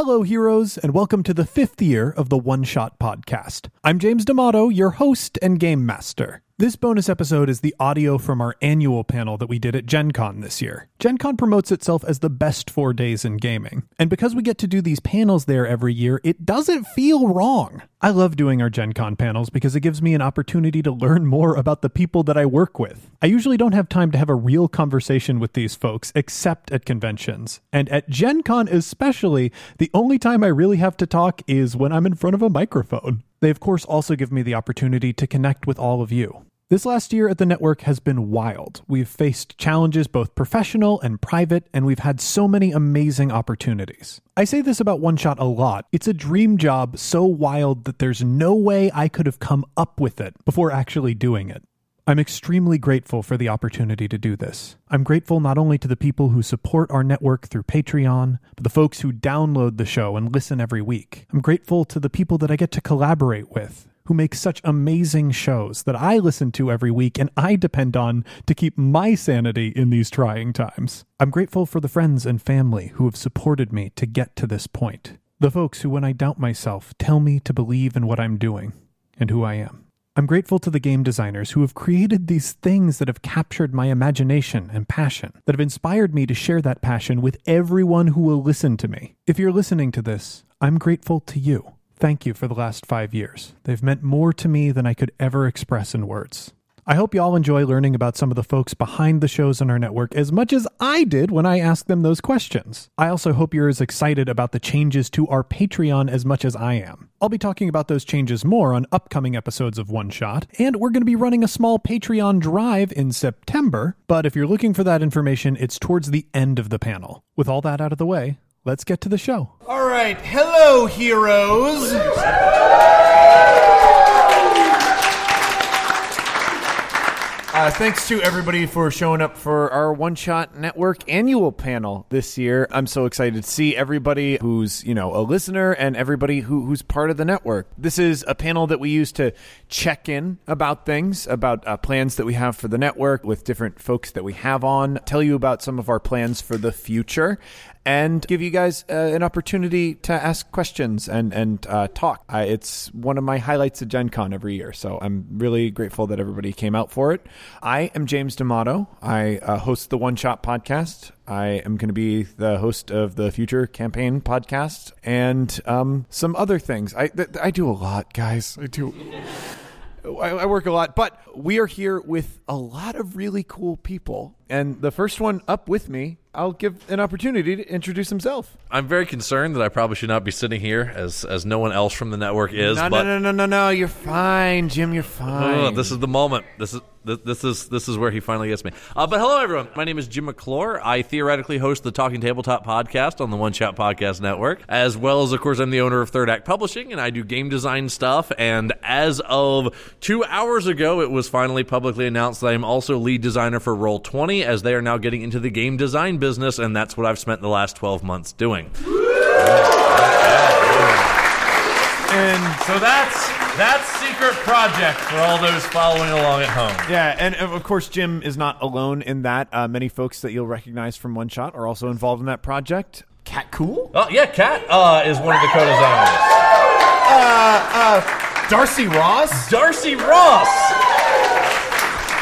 Hello, heroes, and welcome to the fifth year of the One Shot Podcast. I'm James D'Amato, your host and game master. This bonus episode is the audio from our annual panel that we did at Gen Con this year. Gen Con promotes itself as the best four days in gaming. And because we get to do these panels there every year, it doesn't feel wrong. I love doing our Gen Con panels because it gives me an opportunity to learn more about the people that I work with. I usually don't have time to have a real conversation with these folks except at conventions. And at Gen Con especially, the only time I really have to talk is when I'm in front of a microphone. They, of course, also give me the opportunity to connect with all of you. This last year at the network has been wild. We've faced challenges both professional and private, and we've had so many amazing opportunities. I say this about One Shot a lot. It's a dream job so wild that there's no way I could have come up with it before actually doing it. I'm extremely grateful for the opportunity to do this. I'm grateful not only to the people who support our network through Patreon, but the folks who download the show and listen every week. I'm grateful to the people that I get to collaborate with, who make such amazing shows that I listen to every week and I depend on to keep my sanity in these trying times. I'm grateful for the friends and family who have supported me to get to this point. The folks who, when I doubt myself, tell me to believe in what I'm doing and who I am. I'm grateful to the game designers who have created these things that have captured my imagination and passion, that have inspired me to share that passion with everyone who will listen to me. If you're listening to this, I'm grateful to you. Thank you for the last five years. They've meant more to me than I could ever express in words. I hope you all enjoy learning about some of the folks behind the shows on our network as much as I did when I asked them those questions. I also hope you're as excited about the changes to our Patreon as much as I am. I'll be talking about those changes more on upcoming episodes of One Shot, and we're going to be running a small Patreon drive in September, but if you're looking for that information, it's towards the end of the panel. With all that out of the way, let's get to the show. All right, hello, heroes. Uh, thanks to everybody for showing up for our One Shot Network annual panel this year. I'm so excited to see everybody who's you know a listener and everybody who, who's part of the network. This is a panel that we use to check in about things, about uh, plans that we have for the network with different folks that we have on. Tell you about some of our plans for the future, and give you guys uh, an opportunity to ask questions and and uh, talk. Uh, it's one of my highlights of Gen Con every year, so I'm really grateful that everybody came out for it. I am James D'Amato. I uh, host the One Shot podcast. I am going to be the host of the Future Campaign podcast and um, some other things. I th- I do a lot, guys. I do. I, I work a lot, but we are here with a lot of really cool people. And the first one up with me, I'll give an opportunity to introduce himself. I'm very concerned that I probably should not be sitting here as as no one else from the network is. No, but no, no, no, no, no. You're fine, Jim. You're fine. Oh, this is the moment. This is this, this is this is where he finally gets me. Uh, but hello, everyone. My name is Jim McClure. I theoretically host the Talking Tabletop podcast on the One Shot Podcast Network, as well as, of course, I'm the owner of Third Act Publishing, and I do game design stuff. And as of two hours ago, it was finally publicly announced that I'm also lead designer for Roll Twenty, as they are now getting into the game design business, and that's what I've spent the last 12 months doing. and So that's that's secret project for all those following along at home. yeah, and of course, Jim is not alone in that. Uh, many folks that you'll recognize from One Shot are also involved in that project. Kat Kuhl, Oh yeah, Kat uh, is one of the co-designers. Darcy Ross. Darcy Ross.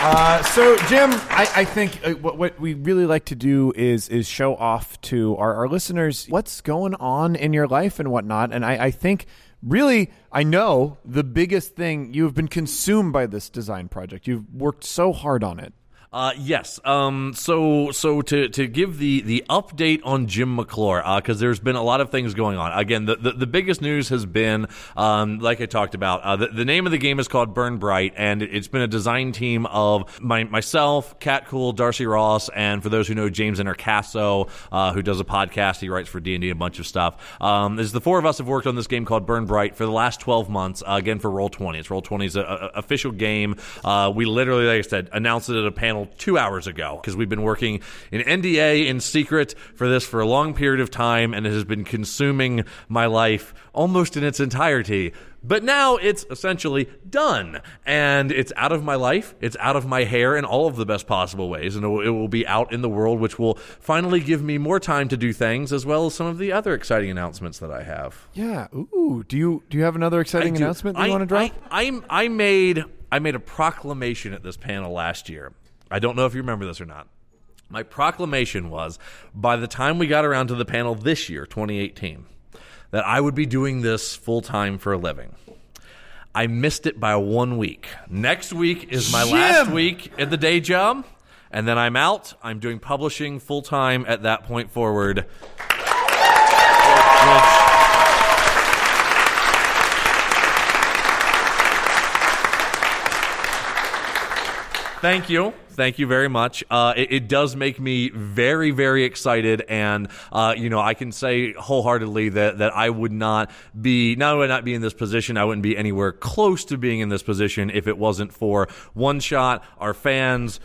Uh, so, Jim, I, I think uh, what, what we really like to do is is show off to our, our listeners what's going on in your life and whatnot. And I, I think, really, I know the biggest thing you have been consumed by this design project. You've worked so hard on it. Uh, yes. Um, so so to, to give the, the update on Jim McClure, because there's been a lot of things going on. Again, the, the, the biggest news has been, um, like I talked about, uh, the, the name of the game is called Burn Bright, and it's been a design team of my, myself, Kat Kuhl, Darcy Ross, and for those who know James Introcaso, uh, who does a podcast, he writes for D and D a bunch of stuff. Um, is the four of us have worked on this game called Burn Bright for the last 12 months. Uh, again for Roll 20, it's Roll 20 is a, a official game. Uh, we literally, like I said, announced it at a panel two hours ago because we've been working in NDA in secret for this for a long period of time, and it has been consuming my life almost in its entirety. But now it's essentially done, and it's out of my life. It's out of my hair in all of the best possible ways, and it will, be out in the world, which will finally give me more time to do things, as well as some of the other exciting announcements that I have. Yeah. Ooh. Do you do you have another exciting announcement that you I- want to drop? I, I, I made I made a proclamation at this panel last year. I don't know if you remember this or not. My proclamation was by the time we got around to the panel this year, 2018, that I would be doing this full time for a living. I missed it by one week. Next week is my last week at the day job, and then I'm out. I'm doing publishing full time at that point forward. Thank you. Thank you very much. Uh, it, it does make me very, very excited, and uh, you know I can say wholeheartedly that that I would not be not only not be in this position, I wouldn't be anywhere close to being in this position if it wasn't for One Shot, our fans,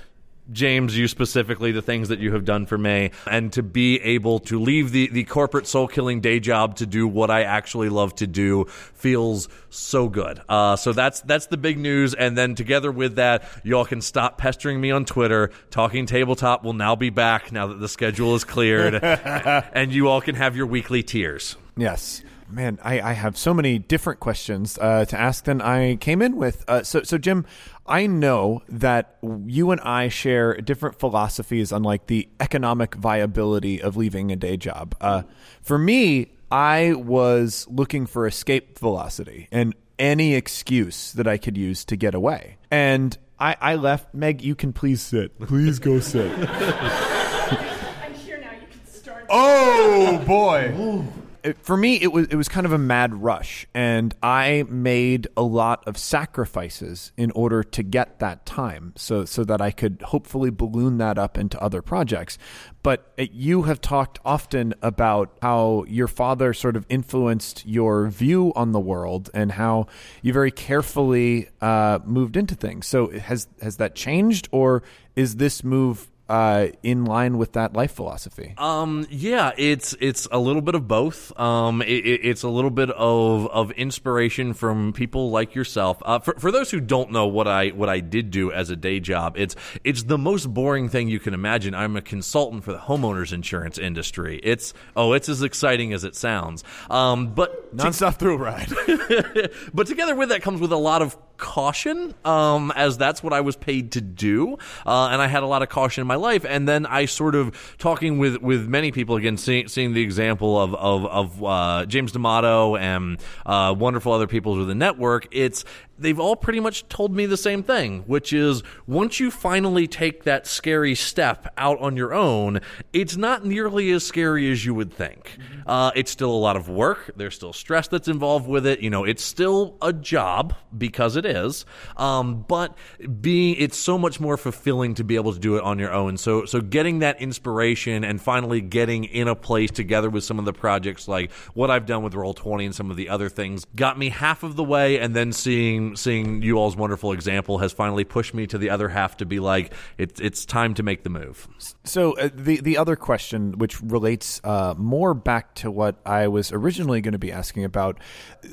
James, you specifically, the things that you have done for me, and to be able to leave the, the corporate soul killing day job to do what I actually love to do feels so good. Uh, so that's that's the big news. And then together with that, y'all can stop pestering me on Twitter. Talking Tabletop will now be back now that the schedule is cleared, and you all can have your weekly tears. Yes. Man, I, I have so many different questions uh, to ask than I came in with. Uh, so, so Jim, I know that you and I share different philosophies on like the economic viability of leaving a day job. Uh, for me, I was looking for escape velocity and any excuse that I could use to get away. And I, I left. Meg, you can please sit. Please go sit. I'm here now. You can start. Oh boy. It- for me it was it was kind of a mad rush and I made a lot of sacrifices in order to get that time so so that I could hopefully balloon that up into other projects. But uh, you have talked often about how your father sort of influenced your view on the world and how you very carefully uh, moved into things. So has has that changed or is this move uh, in line with that life philosophy Um, yeah, it's it's a little bit of both. Um, it, it- it's a little bit of of inspiration from people like yourself. Uh, for for those who don't know what I what I did do as a day job, it's it's the most boring thing you can imagine. I'm a consultant for the homeowners insurance industry. It's oh, it's as exciting as it sounds. Um, but nonstop through ride but together with that comes with a lot of caution, um, as that's what I was paid to do, uh, and I had a lot of caution in my life. And then I sort of talking with with many people again, seeing, seeing the example of of, of uh, James D'Amato and uh, wonderful other people with the network. It's they've all pretty much told me the same thing, which is once you finally take that scary step out on your own, it's not nearly as scary as you would think. Uh, it's still a lot of work. There's still stress that's involved with it. You know, it's still a job because it is. Um, but being, it's so much more fulfilling to be able to do it on your own. So, so getting that inspiration and finally getting in a place together with some of the projects like what I've done with Roll Twenty and some of the other things got me half of the way, and then seeing seeing you all's wonderful example has finally pushed me to the other half to be like, it's it's time to make the move. So uh, the the other question, which relates uh, more back to what I was originally going to be asking about,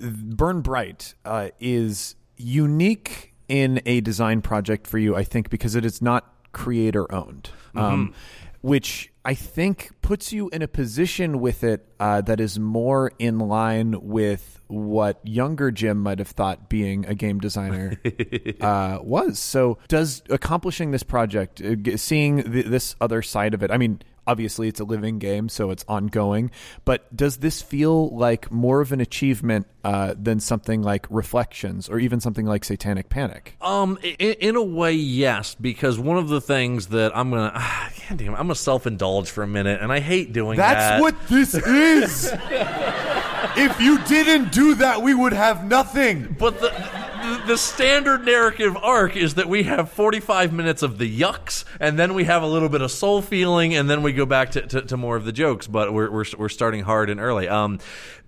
Burn Bright uh, is unique in a design project for you, I think, because it is not creator owned, um, which I think puts you in a position with it uh, that is more in line with what younger Jim might have thought being a game designer uh, was. So, does accomplishing this project, uh, seeing th- this other side of it, I mean, obviously it's a living game, so it's ongoing, but does this feel like more of an achievement uh, than something like Reflections or even something like Satanic Panic? Um, in, in a way, yes, because one of the things that I'm gonna, ah, damn, I'm gonna self indulge for a minute, and I hate doing that. That's what this is. if you didn't do that, we would have nothing. But the, the standard narrative arc is that we have 45 minutes of the yucks, and then we have a little bit of soul feeling, and then we go back to, to, to more of the jokes. But we're, we're, we're starting hard and early. Um,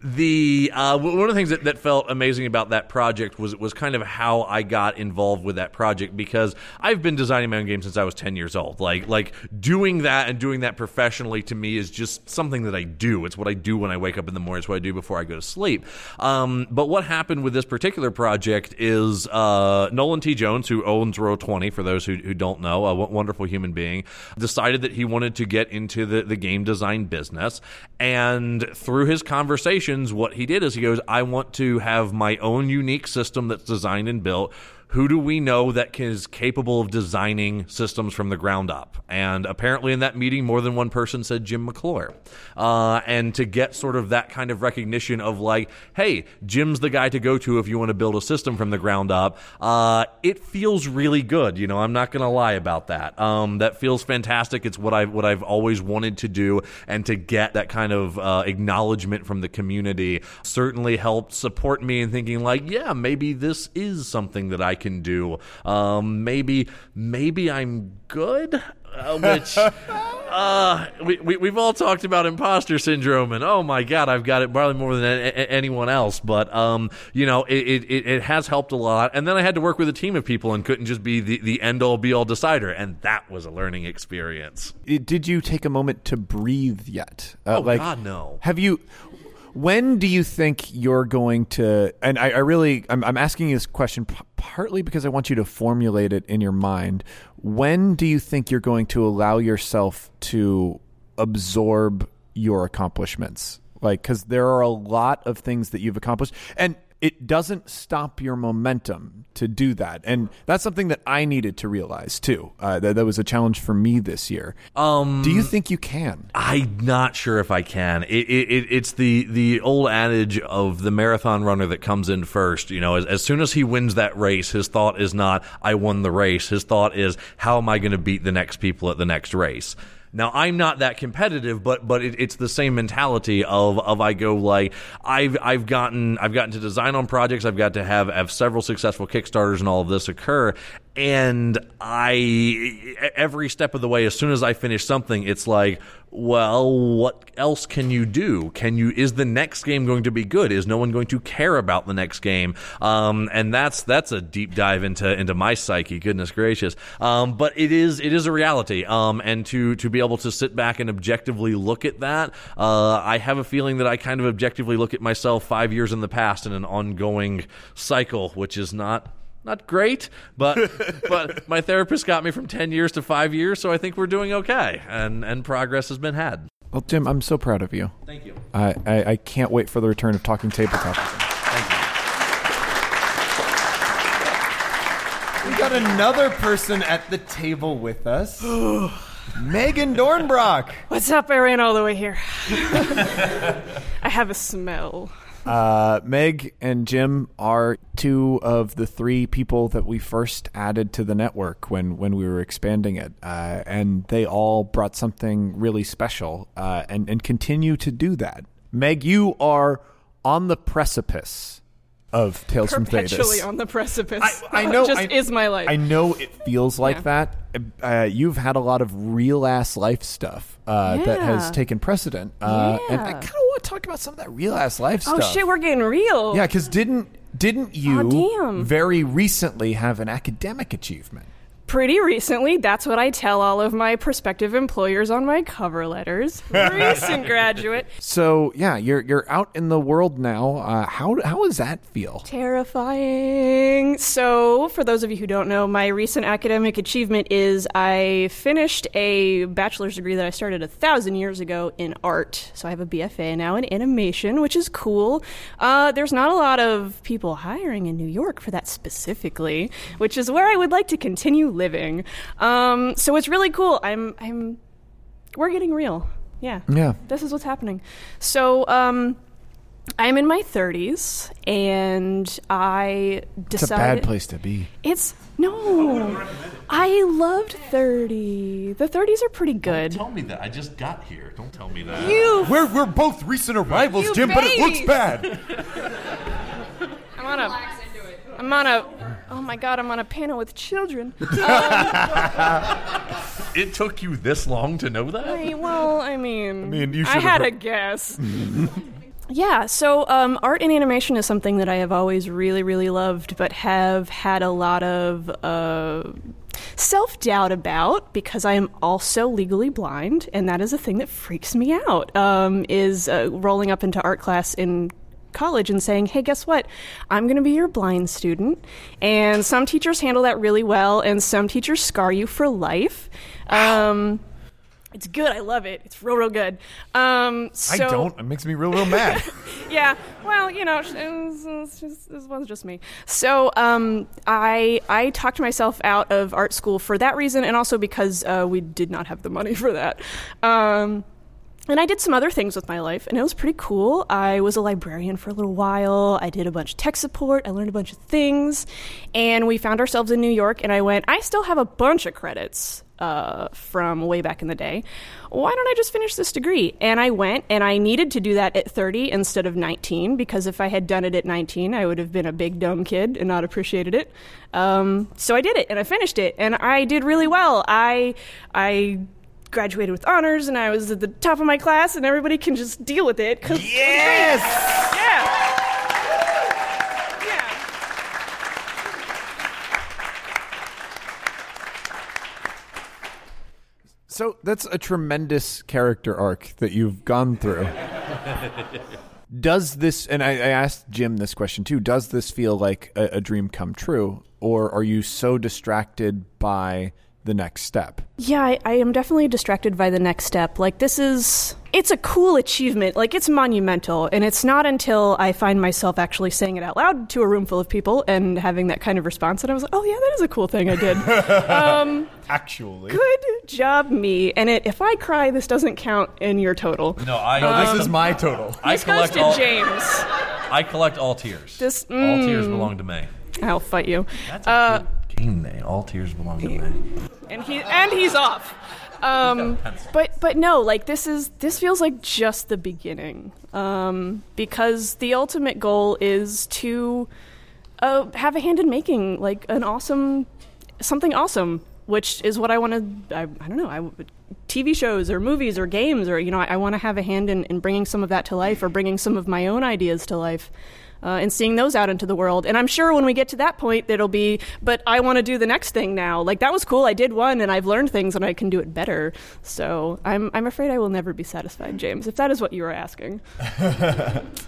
the uh, one of the things that, that felt amazing about that project was was kind of how I got involved with that project because I've been designing my own game since I was 10 years old. Like like doing that and doing that professionally to me is just something that I do. It's what I do when I wake up in the morning. It's what I do before I go to sleep. Um, but what happened with this particular project is uh, Nolan T. Jones, who owns Roll 20, for those who, who don't know, a w- wonderful human being, decided that he wanted to get into the, the game design business. And through his conversations, what he did is he goes, I want to have my own unique system that's designed and built who do we know that is capable of designing systems from the ground up? And apparently, in that meeting, more than one person said Jim McClure. Uh, and to get sort of that kind of recognition of like, hey, Jim's the guy to go to if you want to build a system from the ground up, uh, it feels really good. You know, I'm not going to lie about that. Um, that feels fantastic. It's what I what I've always wanted to do, and to get that kind of uh, acknowledgement from the community certainly helped support me in thinking like, yeah, maybe this is something that I can do. Um, maybe maybe I'm good. Uh, which uh, we, we we've all talked about imposter syndrome and oh my god I've got it probably more than a, a, anyone else but um you know it, it, it has helped a lot and then I had to work with a team of people and couldn't just be the, the end all be all decider and that was a learning experience Did you take a moment to breathe yet? Uh, oh god no Have you? When do you think you're going to? And I, I really, I'm, I'm asking you this question p- partly because I want you to formulate it in your mind. When do you think you're going to allow yourself to absorb your accomplishments? Like, because there are a lot of things that you've accomplished, and it doesn't stop your momentum to do that. And that's something that I needed to realize too. Uh, that, that was a challenge for me this year. Um, do you think you can? I'm not sure if I can. It, it, it's the the old adage of the marathon runner that comes in first. You know, as, as soon as he wins that race, his thought is not "I won the race." His thought is "How am I going to beat the next people at the next race?" Now I'm not that competitive, but but it, it's the same mentality of of I go like I've I've gotten I've gotten to design on projects. I've got to have have several successful Kickstarters and all of this occur, and I every step of the way, as soon as I finish something, it's like, well, what else can you do? Can you is the next game going to be good? Is no one going to care about the next game? Um, and that's that's a deep dive into into my psyche. Goodness gracious! Um, but it is it is a reality. Um, and to to be able to sit back and objectively look at that, uh, I have a feeling that I kind of objectively look at myself five years in the past in an ongoing cycle, which is not not great, but but my therapist got me from ten years to five years, so I think we're doing okay, and and progress has been had. Well, Jim, I'm so proud of you. Thank you. I, I, I can't wait for the return of Talking Tabletop. Thank you. We got another person at the table with us. Meghan Dornbrock. What's up? I ran all the way here. I have a smell. Uh, Meg and Jim are two of the three people that we first added to the network when, when we were expanding it. Uh, and they all brought something really special uh, and, and continue to do that. Meg, you are on the precipice of Tales from Perpetually Thetis. on the precipice. I, I know. It just I, is my life. I know it feels like Yeah. that. Uh, you've had a lot of real ass life stuff uh, that has Yeah. taken precedent, uh, and I Yeah. kind of want to talk about some of that real ass life stuff. oh stuff. shit, we're getting real. yeah, because didn't didn't you damn. very recently have an academic achievement? Pretty recently, that's what I tell all of my prospective employers on my cover letters. Recent graduate. So yeah, you're you're out in the world now. Uh, how how does that feel? Terrifying. So, for those of you who don't know, my recent academic achievement is I finished a bachelor's degree that I started a thousand years ago in art. So, I have a BFA now in animation, which is cool. Uh, there's not a lot of people hiring in New York for that specifically, which is where I would like to continue living. Um, so, it's really cool. I'm, I'm, we're getting real. Yeah. Yeah. This is what's happening. So, um, I'm in my 30s, and I decided It's a bad place to be. It's no. I loved 30. The 30s are pretty good. Tell me that. I just got here. Don't tell me that. You, We're we're both recent arrivals, You Jim, but it looks bad. I'm on a, I'm on a Oh my god, I'm on a panel with children. It took you this long to know that? I- well, I mean, I, mean, you should've had a guess. yeah, so um, art and animation is something that I have always really, really loved, but have had a lot of uh, self doubt about because I am also legally blind, and that is a thing that freaks me out. Um, is uh, rolling up into art class in college and saying, hey, guess what? I'm going to be your blind student. And some teachers handle that really well, and some teachers scar you for life. Um, it's good. I love it. It's real, real good. Um, so, I don't. It makes me real, real mad. yeah. Well, you know, it's, just, this one's just me. So, um, I I talked myself out of art school for that reason, and also because uh, we did not have the money for that. Um, and I did some other things with my life, and it was pretty cool. I was a librarian for a little while. I did a bunch of tech support. I learned a bunch of things. And we found ourselves in New York, and I went, I still have a bunch of credits uh, from way back in the day. Why don't I just finish this degree? And I went, and I needed to do that at 30 instead of 19, because if I had done it at 19, I would have been a big dumb kid and not appreciated it. Um, so I did it, and I finished it, and I did really well. I, I graduated with honors and I was at the top of my class and everybody can just deal with it. 'cause- yes. Yeah. Yeah. So that's a tremendous character arc that you've gone through. does this, and I, I asked Jim this question too, does this feel like a, a dream come true? Or are you so distracted by the next step? Yeah, I, I am definitely distracted by the next step. Like, this is. It's a cool achievement. Like, it's monumental. And it's not until I find myself actually saying it out loud to a room full of people and having that kind of response that I was like, oh, yeah, that is a cool thing I did. um, Actually. good job, me. And it, if I cry, this doesn't count in your total. No, I. No, I, this is my total. I This goes collect to all. James. I collect all tears. This- all tears mm. belong to me. I'll fight you. That's a Uh, good name. All tears belong to me. and he and he's off. Um, but but no, like this is this feels like just the beginning. Um, because the ultimate goal is to uh, have a hand in making like an awesome something awesome, which is what I want to. I, I don't know. I TV shows or movies or games or you know I, I want to have a hand in, in bringing some of that to life or bringing some of my own ideas to life. Uh, and seeing those out into the world. And I'm sure when we get to that point, it'll be, but I want to do the next thing now. Like that was cool. I did one, and I've learned things, and I can do it better. So I'm I'm afraid I will never be satisfied, James. If that is what you were asking.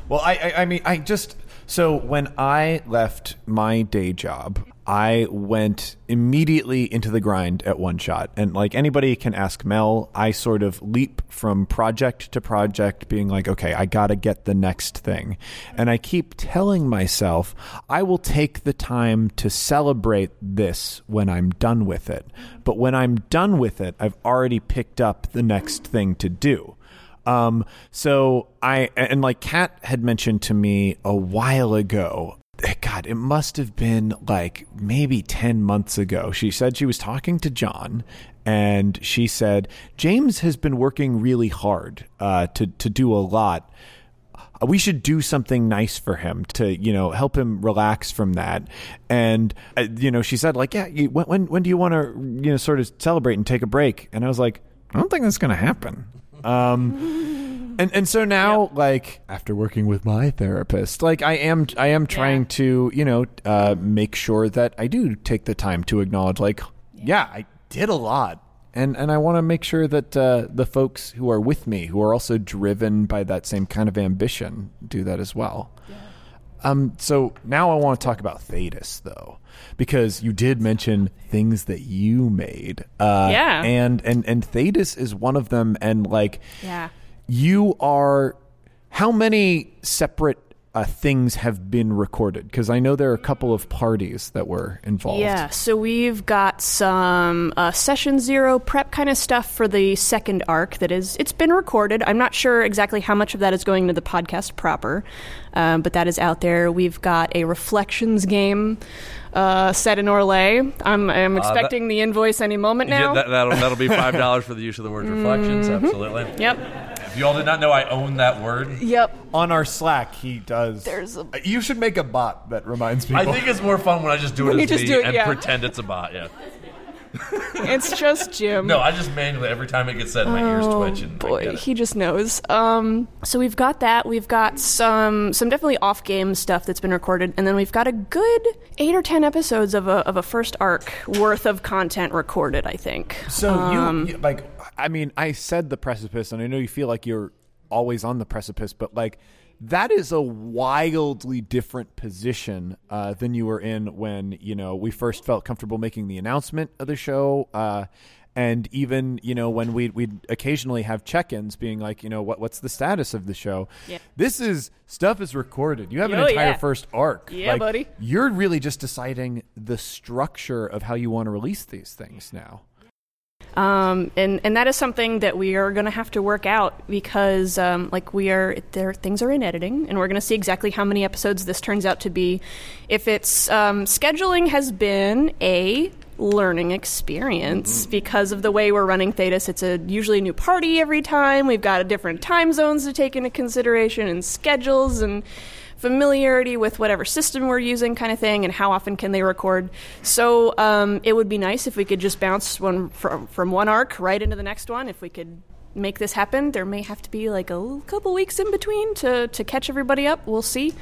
Well, I, I, I mean, I just so when I left my day job, I went immediately into the grind at one shot, and like anybody can ask Mel, I sort of leap from project to project, being like, okay, I got to get the next thing, and I keep telling myself I will take the time to celebrate this when I'm done with it, but when I'm done with it, I've already picked up the next thing to do. Um, so I and like Kat had mentioned to me a while ago. God, it must have been like maybe 10 months ago. She said she was talking to John and she said, James has been working really hard uh, to, to do a lot. Uh, We should do something nice for him to, you know, help him relax from that. And, uh, you know, she said, like, yeah, you, when, when, when do you want to, you know, sort of celebrate and take a break? And I was like, I don't think that's going to happen. Um, and and so now, like after working with my therapist, like I am I am trying Yeah. to you know uh, make sure that I do take the time to acknowledge, like, yeah, I did a lot. And, and I want to make sure that uh, the folks who are with me, who are also driven by that same kind of ambition, do that as well. Um, so now I want to talk about Thetis, though, because you did mention things that you made. Uh, Yeah. And and and Thetis is one of them. And like, Yeah. you are. How many separate uh, things have been recorded? Because I know there are a couple of parties that were involved. Yeah, so we've got some uh, session zero prep kind of stuff for the second arc that is, it's been recorded. I'm not sure exactly how much of that is going to the podcast proper, um, but that is out there. We've got a reflections game uh, set in Orlais. I'm, I'm expecting the invoice any moment now. Yeah, that, that'll, that'll be five dollars for the use of the word reflections. Mm-hmm. Absolutely. Yep. If y'all did not know, I own that word. Yep. On our Slack, he does. There's a- You should make a bot that reminds people. I think it's more fun when I just do When it you as just me do it, and yeah. pretend it's a bot. Yeah. It's just Jim. No, I just manually every time it gets said, my ears twitch and I boy, it. he just knows. Um, so we've got that. We've got some some definitely off game stuff that's been recorded, and then we've got a good eight or ten episodes of a of a first arc worth of content recorded. I think. So Um, you, you like I mean, I said the precipice and I know you feel like you're always on the precipice, but like that is a wildly different position uh, than you were in when, you know, we first felt comfortable making the announcement of the show. Uh, and even you know when we we'd occasionally have check-ins being like you know what what's the status of the show Yeah. this is stuff is recorded you have an Oh, entire yeah. first arc Yeah, Like, buddy. you're really just deciding the structure of how you want to release these things now Um, and and that is something that we are going to have to work out because um, like we are there things are in editing and we're going to see exactly how many episodes this turns out to be. If it's um, scheduling has been a learning experience because of the way we're running Thetis it's a usually a new party every time. We've got different time zones to take into consideration and schedules and familiarity with whatever system we're using, kind of thing, and how often can they record. So um, it would be nice if we could just bounce one from from one arc right into the next one. If we could make this happen, there may have to be like a couple weeks in between to to catch everybody up. We'll see.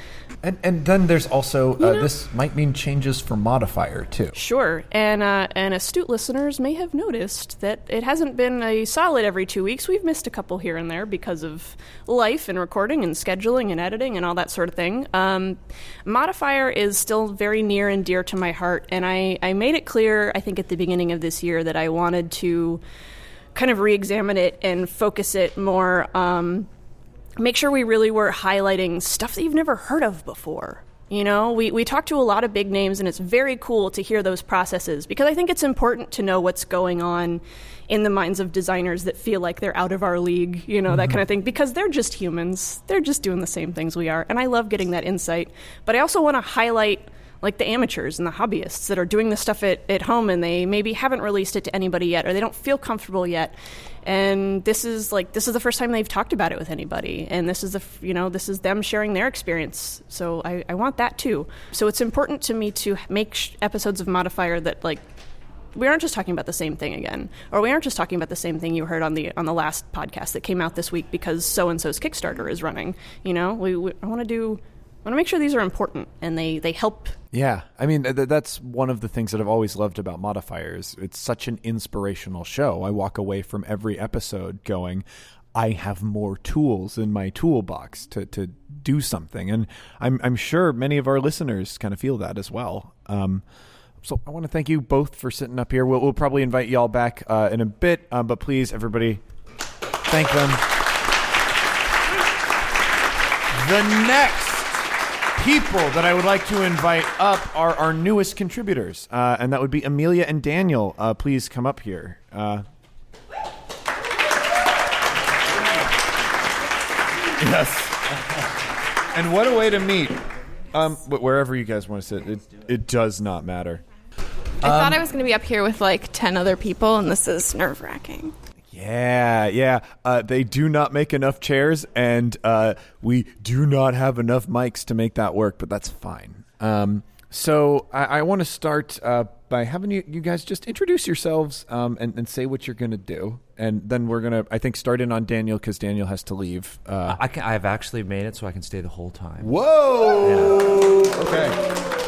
And and then there's also uh, this might mean changes for modifier too. Sure, and uh, and astute listeners may have noticed that it hasn't been a solid every two weeks. We've missed a couple here and there because of life and recording and scheduling and editing and all that sort of thing. Um, modifier is still very near and dear to my heart, and I I made it clear I think at the beginning of this year that I wanted to kind of re-examine it and focus it more. Um, make sure we really were highlighting stuff that you've never heard of before. You know, we, we talk to a lot of big names, and it's very cool to hear those processes because I think it's important to know what's going on in the minds of designers that feel like they're out of our league, you know, that kind of thing, because they're just humans. They're just doing the same things we are. And I love getting that insight. But I also want to highlight like the amateurs and the hobbyists that are doing this stuff at, at home and they maybe haven't released it to anybody yet or they don't feel comfortable yet. And this is like this is the first time they've talked about it with anybody. And this is the you know this is them sharing their experience. So i, I want that too. So it's important to me to make sh- episodes of modifier that like we aren't just talking about the same thing again. Or we aren't just talking about the same thing you heard on the on the last podcast that came out this week because so and so's kickstarter is running you know? We, we i want to do I want to make sure these are important and they, they help Yeah, I mean th- that's one of the things that I've always loved about modifiers. It's such an inspirational show. I walk away from every episode going, I have more tools in my toolbox to to do something, and I'm I'm sure many of our listeners kind of feel that as well. Um, so I want to thank you both for sitting up here. We'll, we'll probably invite y'all back uh, in a bit, uh, but please, everybody, thank them. The next people that I would like to invite up are our newest contributors, uh, and that would be Amelia and Daniel. Uh, please come up here. Uh, yes. And what a way to meet. Um, wh- wherever you guys want to sit, it, it does not matter. I thought I was going to be up here with like 10 other people, and this is nerve wracking. Yeah, yeah. Uh, they do not make enough chairs, and uh, we do not have enough mics to make that work, but that's fine. Um, so I, I want to start uh, by having you, you guys just introduce yourselves um, and, and say what you're going to do. And then we're going to, I think, start in on Daniel because Daniel has to leave. Uh, I can, I've actually made it so I can stay the whole time. whoa! Okay.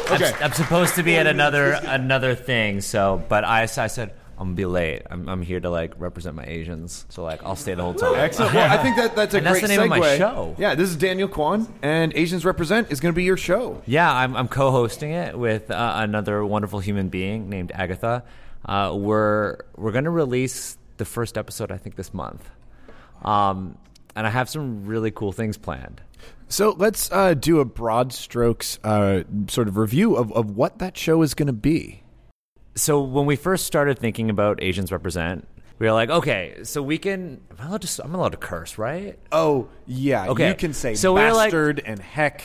I'm, Okay. s- I'm supposed to be at another another thing, so but I, I said I'm gonna be late. I'm, I'm here to like represent my Asians, so like I'll stay the whole time. Excellent. Well, I think that that's a And that's great the name segue. of my show. Yeah, this is Daniel Kwan, and Asians Represent is going to be your show. Yeah, I'm, I'm co-hosting it with uh, another wonderful human being named Agatha. Uh, we're we're gonna release the first episode I think this month, um, and I have some really cool things planned. So let's uh, do a broad strokes uh, sort of review of, of what that show is going to be. So when we first started thinking about Asians represent, we were like, okay, so we can. I'm allowed to. I'm allowed to curse, right? Oh yeah, Okay. you can say So we were like- bastard and heck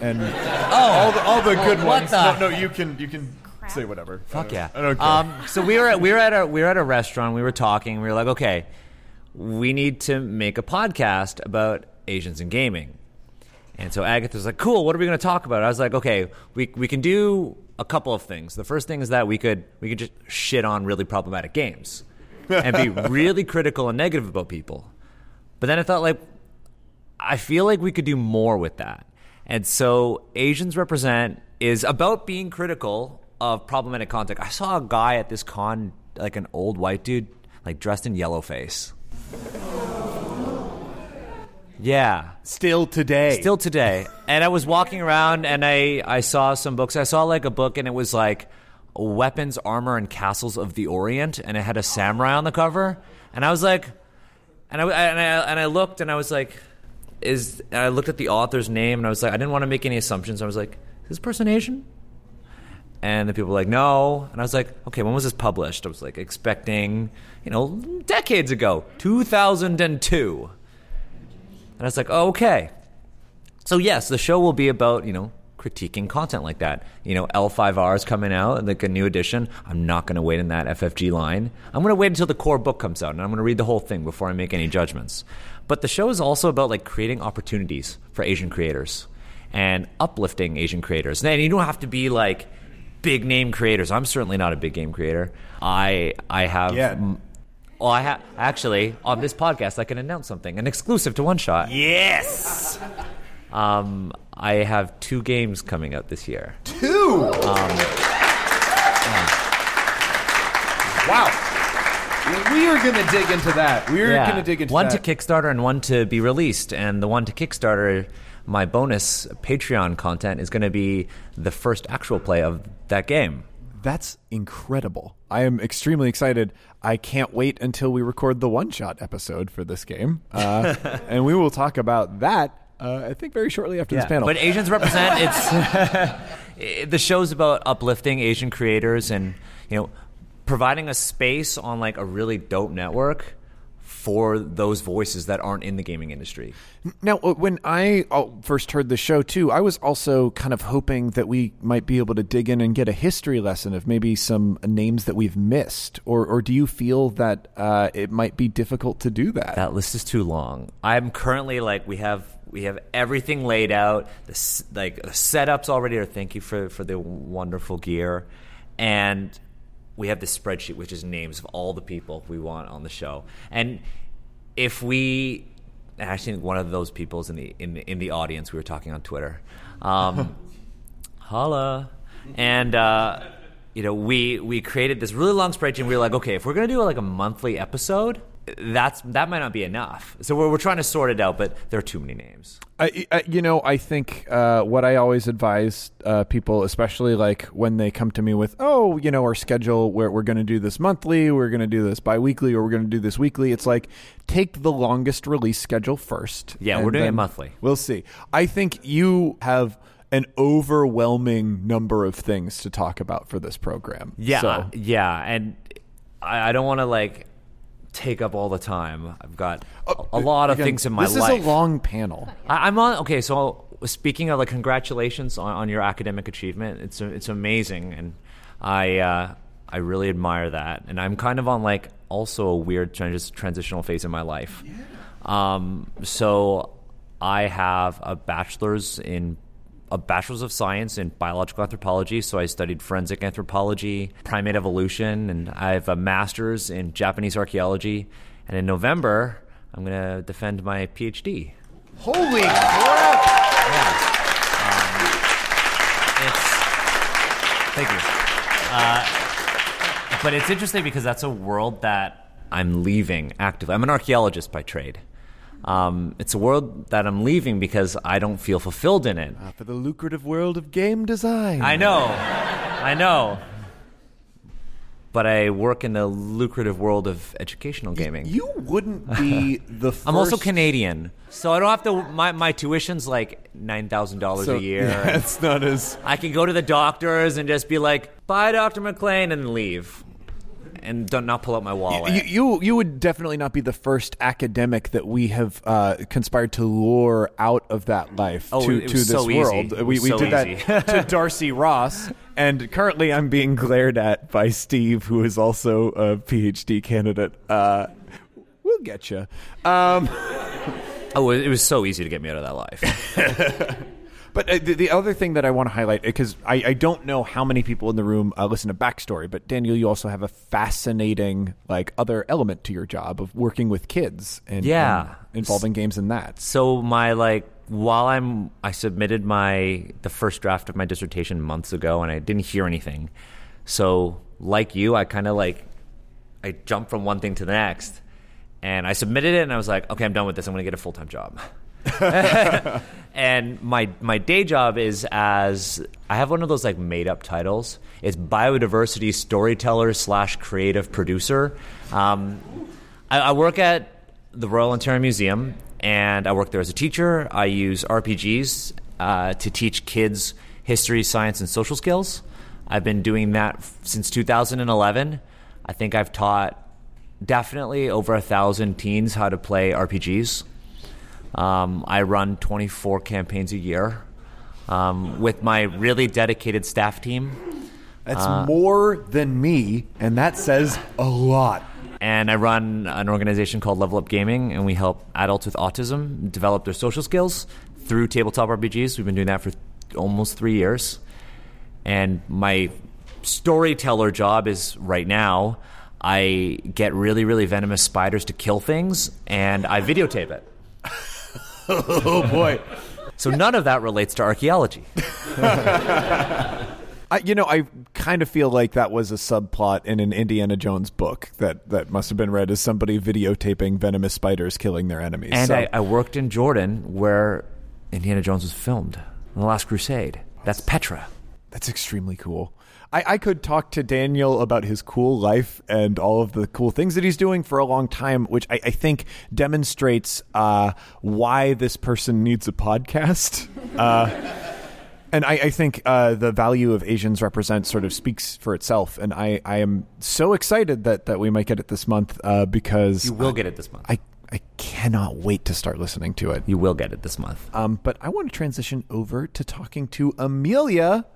and oh, all the all the good what ones. the- No, no, you can you can say whatever. Fuck I yeah. I don't care. Um, so we were at, we were at a we were at a restaurant. We were talking. We were like, okay, we need to make a podcast about Asians in gaming. And so Agatha was like, cool, what are we going to talk about? I was like, okay, we, we can do a couple of things. The first thing is that we could, we could just shit on really problematic games and be really critical and negative about people. But then I thought, like, I feel like we could do more with that. And so Asians Represent is about being critical of problematic content. I saw a guy at this con, like an old white dude, like dressed in yellow face. Yeah. Still today. Still today. And I was walking around and I, I saw some books. I saw like a book and it was like Weapons, Armor, and Castles of the Orient. And it had a samurai on the cover. And I was like, and I, and I, and I looked and I was like, is, and I looked at the author's name and I was like, I didn't want to make any assumptions. I was like, is this person Asian? And the people were like, no. And I was like, okay, when was this published? I was like expecting, you know, decades ago, 2002. And I was like, oh, okay. So yes, the show will be about, you know, critiquing content like that. You know, L5R is coming out, like a new edition. I'm not going to wait in that FFG line. I'm going to wait until the core book comes out, and I'm going to read the whole thing before I make any judgments. But the show is also about like creating opportunities for Asian creators and uplifting Asian creators. And you don't have to be like big name creators. I'm certainly not a big game creator. I I have. Yeah. Well, I have actually on this podcast. I can announce something, an exclusive to One Shot. Yes. Um, I have two games coming out this year. Two. wow. We are going to dig into that. We are going to dig into one that. to Kickstarter and one to be released. And the one to Kickstarter, my bonus Patreon content is going to be the first actual play of that game. That's incredible. I am extremely excited. I can't wait until we record the one shot episode for this game. Uh, and we will talk about that, uh, I think, very shortly after this panel. But Asians represent. It's the show's about uplifting Asian creators and you know providing a space on like a really dope network for those voices that aren't in the gaming industry. Now, uh, when I uh, first heard the show too, I was also kind of hoping that we might be able to dig in and get a history lesson of maybe some names that we've missed. Or, or do you feel that uh, it might be difficult to do that? That list is too long. I'm currently like we have we have everything laid out. The like the setups already are. Thank you for for the wonderful gear, and we have this spreadsheet which is names of all the people we want on the show. And if we actually one of those people's in the in the, in the audience, we were talking on Twitter. Um, holla, and. Uh, you know, we we created this really long spreadsheet. and We were like, okay, if we're gonna do like a monthly episode, that's that might not be enough. So we're, we're trying to sort it out, but there are too many names. I, I, you know, I think uh, what I always advise uh, people, especially like when they come to me with, oh, you know, our schedule, where we're going to do this monthly, we're going to do this biweekly, or we're going to do this weekly. It's like take the longest release schedule first. Yeah, we're doing it monthly. We'll see. I think you have an overwhelming number of things to talk about for this program. Yeah, So- yeah, and I, I don't want to like take up all the time. I've got a, a lot of Again, things in my this life. This is a long panel. I, I'm on. Okay, so speaking of like, congratulations on, on your academic achievement. It's it's amazing, and I uh, I really admire that. And I'm kind of on like also a weird trans- transitional phase in my life. Yeah. Um, so I have a bachelor's in a bachelor's of science in biological anthropology. So I studied forensic anthropology, primate evolution, and I have a master's in Japanese archaeology. And in November, I'm going to defend my PhD. Holy crap! It's thank you. Uh, but it's interesting because that's a world that I'm leaving actively. I'm an archaeologist by trade. Um, it's a world that I'm leaving because I don't feel fulfilled in it. For the lucrative world of game design. I know, I know. But I work in the lucrative world of educational gaming. You wouldn't be the. First I'm also Canadian, so I don't have to. My, my tuition's like nine thousand dollars So, a year. Yeah, it's not as. I can go to the doctors and just be like, "Bye, Doctor McLean," and leave, and don't not pull out my wallet. You, you you would definitely not be the first academic that we have uh, conspired to lure out of that life Oh, to, to this so world. It we was we so did easy. that to Darcy Ross, and currently I'm being glared at by Steve, who is also a PhD candidate. Uh, we'll get you. Um, Oh, it was so easy to get me out of that life. But uh, the, the other thing that I want to highlight, because I, I don't know how many people in the room uh, listen to backstory, but Daniel, you also have a fascinating like other element to your job of working with kids and Yeah. and involving games in that. so my like while I'm I submitted my the first draft of my dissertation months ago and I didn't hear anything. So like you, I kind of like I jumped from one thing to the next, and I submitted it and I was like, okay, I'm done with this. I'm going to get a full time job. and my my day job is as I have one of those like made up titles. It's biodiversity storyteller slash creative producer. Um, I, I work at the Royal Ontario Museum, and I work there as a teacher. I use RPGs uh, to teach kids history, science, and social skills. I've been doing that f- since 2011. I think I've taught definitely over a thousand teens how to play RPGs. Um, I run 24 campaigns a year um, with my really dedicated staff team. That's more than me, and that says a lot. and I run an organization called Level Up Gaming, and we help adults with autism develop their social skills through tabletop RPGs. We've been doing that for almost three years. And my storyteller job is right now I get really, really venomous spiders to kill things, and I videotape it. Oh boy. So none of that relates to archaeology. I, you know, I kind of feel like that was a subplot in an Indiana Jones book that, that must have been read as somebody videotaping venomous spiders killing their enemies. And So- I, I worked in Jordan, where Indiana Jones was filmed, The Last Crusade. That's Petra. That's extremely cool. I, I could talk to Daniel about his cool life and all of the cool things that he's doing for a long time, which I, I think demonstrates uh, why this person needs a podcast. Uh, and I, I think uh, the value of Asians represent sort of speaks for itself. And I, I am so excited that, that we might get it this month uh, because You will get it this month. I, I cannot wait to start listening to it. You will get it this month. Um, but I want to transition over to talking to Amelia.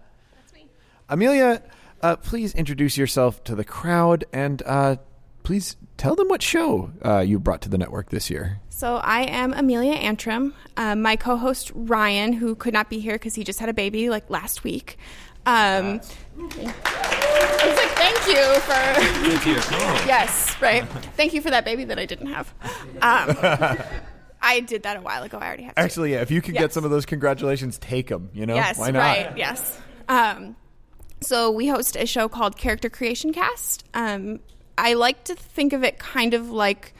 Amelia, uh, please introduce yourself to the crowd and uh, please tell them what show uh, you brought to the network this year. So I am Amelia Antrim. Um, my co-host Ryan, who could not be here because he just had a baby like last week. Um, I was like, thank you for. yes, right. Thank you for that baby that I didn't have. Um, I did that a while ago. I already have. two. Actually, yeah, if you could get some of those congratulations, take them. You know, Yes, why not? right. Yes. Um, so we host a show called Character Creation Cast. Um, I like to think of it kind of like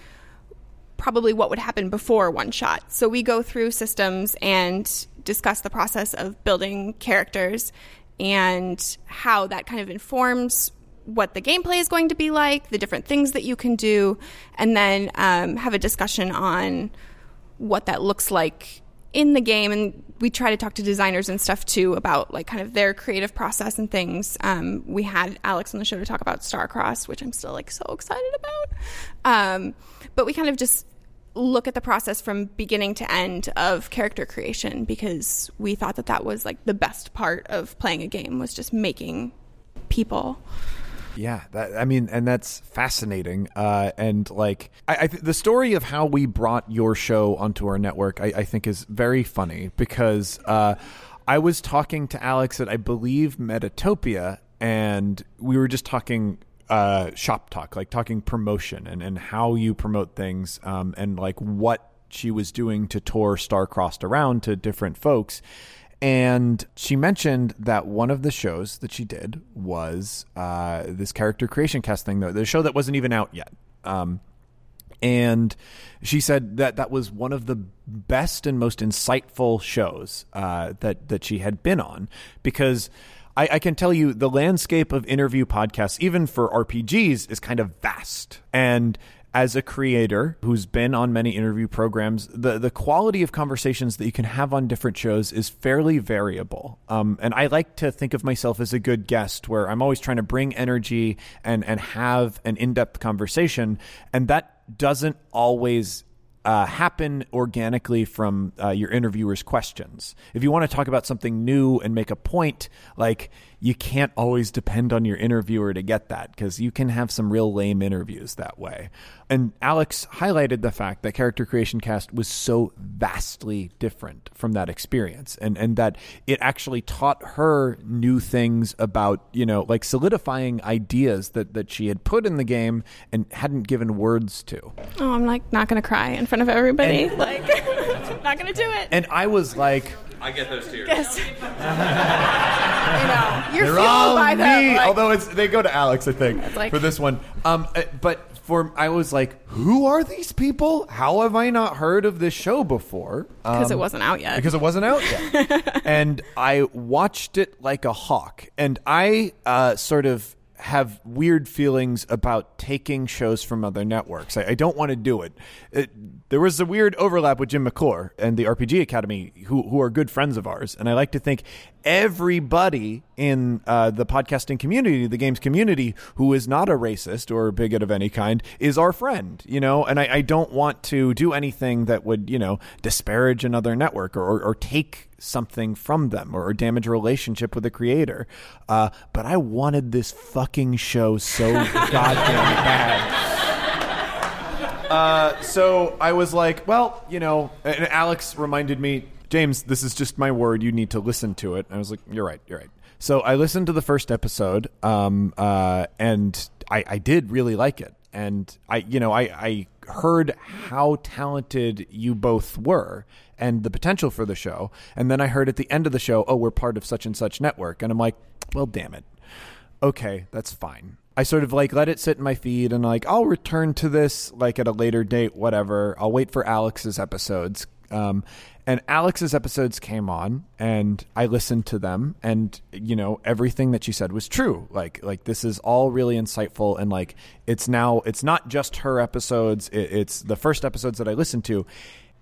probably what would happen before one shot. So we go through systems and discuss the process of building characters and how that kind of informs what the gameplay is going to be like, the different things that you can do, and then um, have a discussion on what that looks like in the game and we try to talk to designers and stuff too about like kind of their creative process and things. Um, we had alex on the show to talk about Starcrossed which i'm still like so excited about. Um, but we kind of just look at the process from beginning to end of character creation because we thought that that was like the best part of playing a game was just making people Yeah, that, I mean, and that's fascinating. Uh, and like, I, I th- the story of how we brought your show onto our network, I, I think, is very funny because uh, I was talking to Alex at I believe Metatopia, and we were just talking uh, shop talk, like talking promotion and and how you promote things, um, and like what she was doing to tour Starcrossed around to different folks. And she mentioned that one of the shows that she did was uh, this character creation cast thing, though the show that wasn't even out yet. Um, and she said that that was one of the best and most insightful shows uh, that that she had been on because I, I can tell you the landscape of interview podcasts, even for RPGs, is kind of vast and as a creator who's been on many interview programs, the the quality of conversations that you can have on different shows is fairly variable. Um, and I like to think of myself as a good guest, where I'm always trying to bring energy and and have an in depth conversation, and that doesn't always uh, happen organically from uh, your interviewer's questions. If you want to talk about something new and make a point, like you can't always depend on your interviewer to get that because you can have some real lame interviews that way. And Alex highlighted the fact that Character Creation Cast was so vastly different from that experience and, and that it actually taught her new things about, you know, like solidifying ideas that, that she had put in the game and hadn't given words to. Oh, I'm like not gonna cry in front of everybody. like, not gonna do it. And I was like, I get those tears. Yes. you know, you're They're fueled all by me. them. like- Although it's they go to Alex, I think, like- for this one. Um, uh, but for I was like, who are these people? How have I not heard of this show before? because it Um, wasn't out yet. because it wasn't out yet. and I watched it like a hawk. And I uh, sort of have weird feelings about taking shows from other networks. I, I don't want to do it. it. There was a weird overlap with Jim McClure and the RPG Academy, who who are good friends of ours. And I like to think everybody in uh, the podcasting community, the games community, who is not a racist or a bigot of any kind, is our friend. You know, and I, I don't want to do anything that would you know disparage another network or, or, or take something from them or, damage a relationship with the creator. Uh, but I wanted this fucking show so goddamn bad. Uh, so I was like, well, you know, and Alex reminded me, James, this is just my word. You need to listen to it. And I was like, you're right, you're right. So I listened to the first episode, um, uh, and I, I did really like it. And I, you know, I, I heard how talented you both were and the potential for the show. And then I heard at the end of the show, oh, we're part of such and such network. And I'm like, well, damn it okay, that's fine. I sort of like let it sit in my feed and like I'll return to this like at a later date, whatever. I'll wait for Alex's episodes. Um, and Alex's episodes came on and I listened to them and you know everything that she said was true. Like like this is all really insightful and like it's now it's not just her episodes, it, it's the first episodes that I listened to.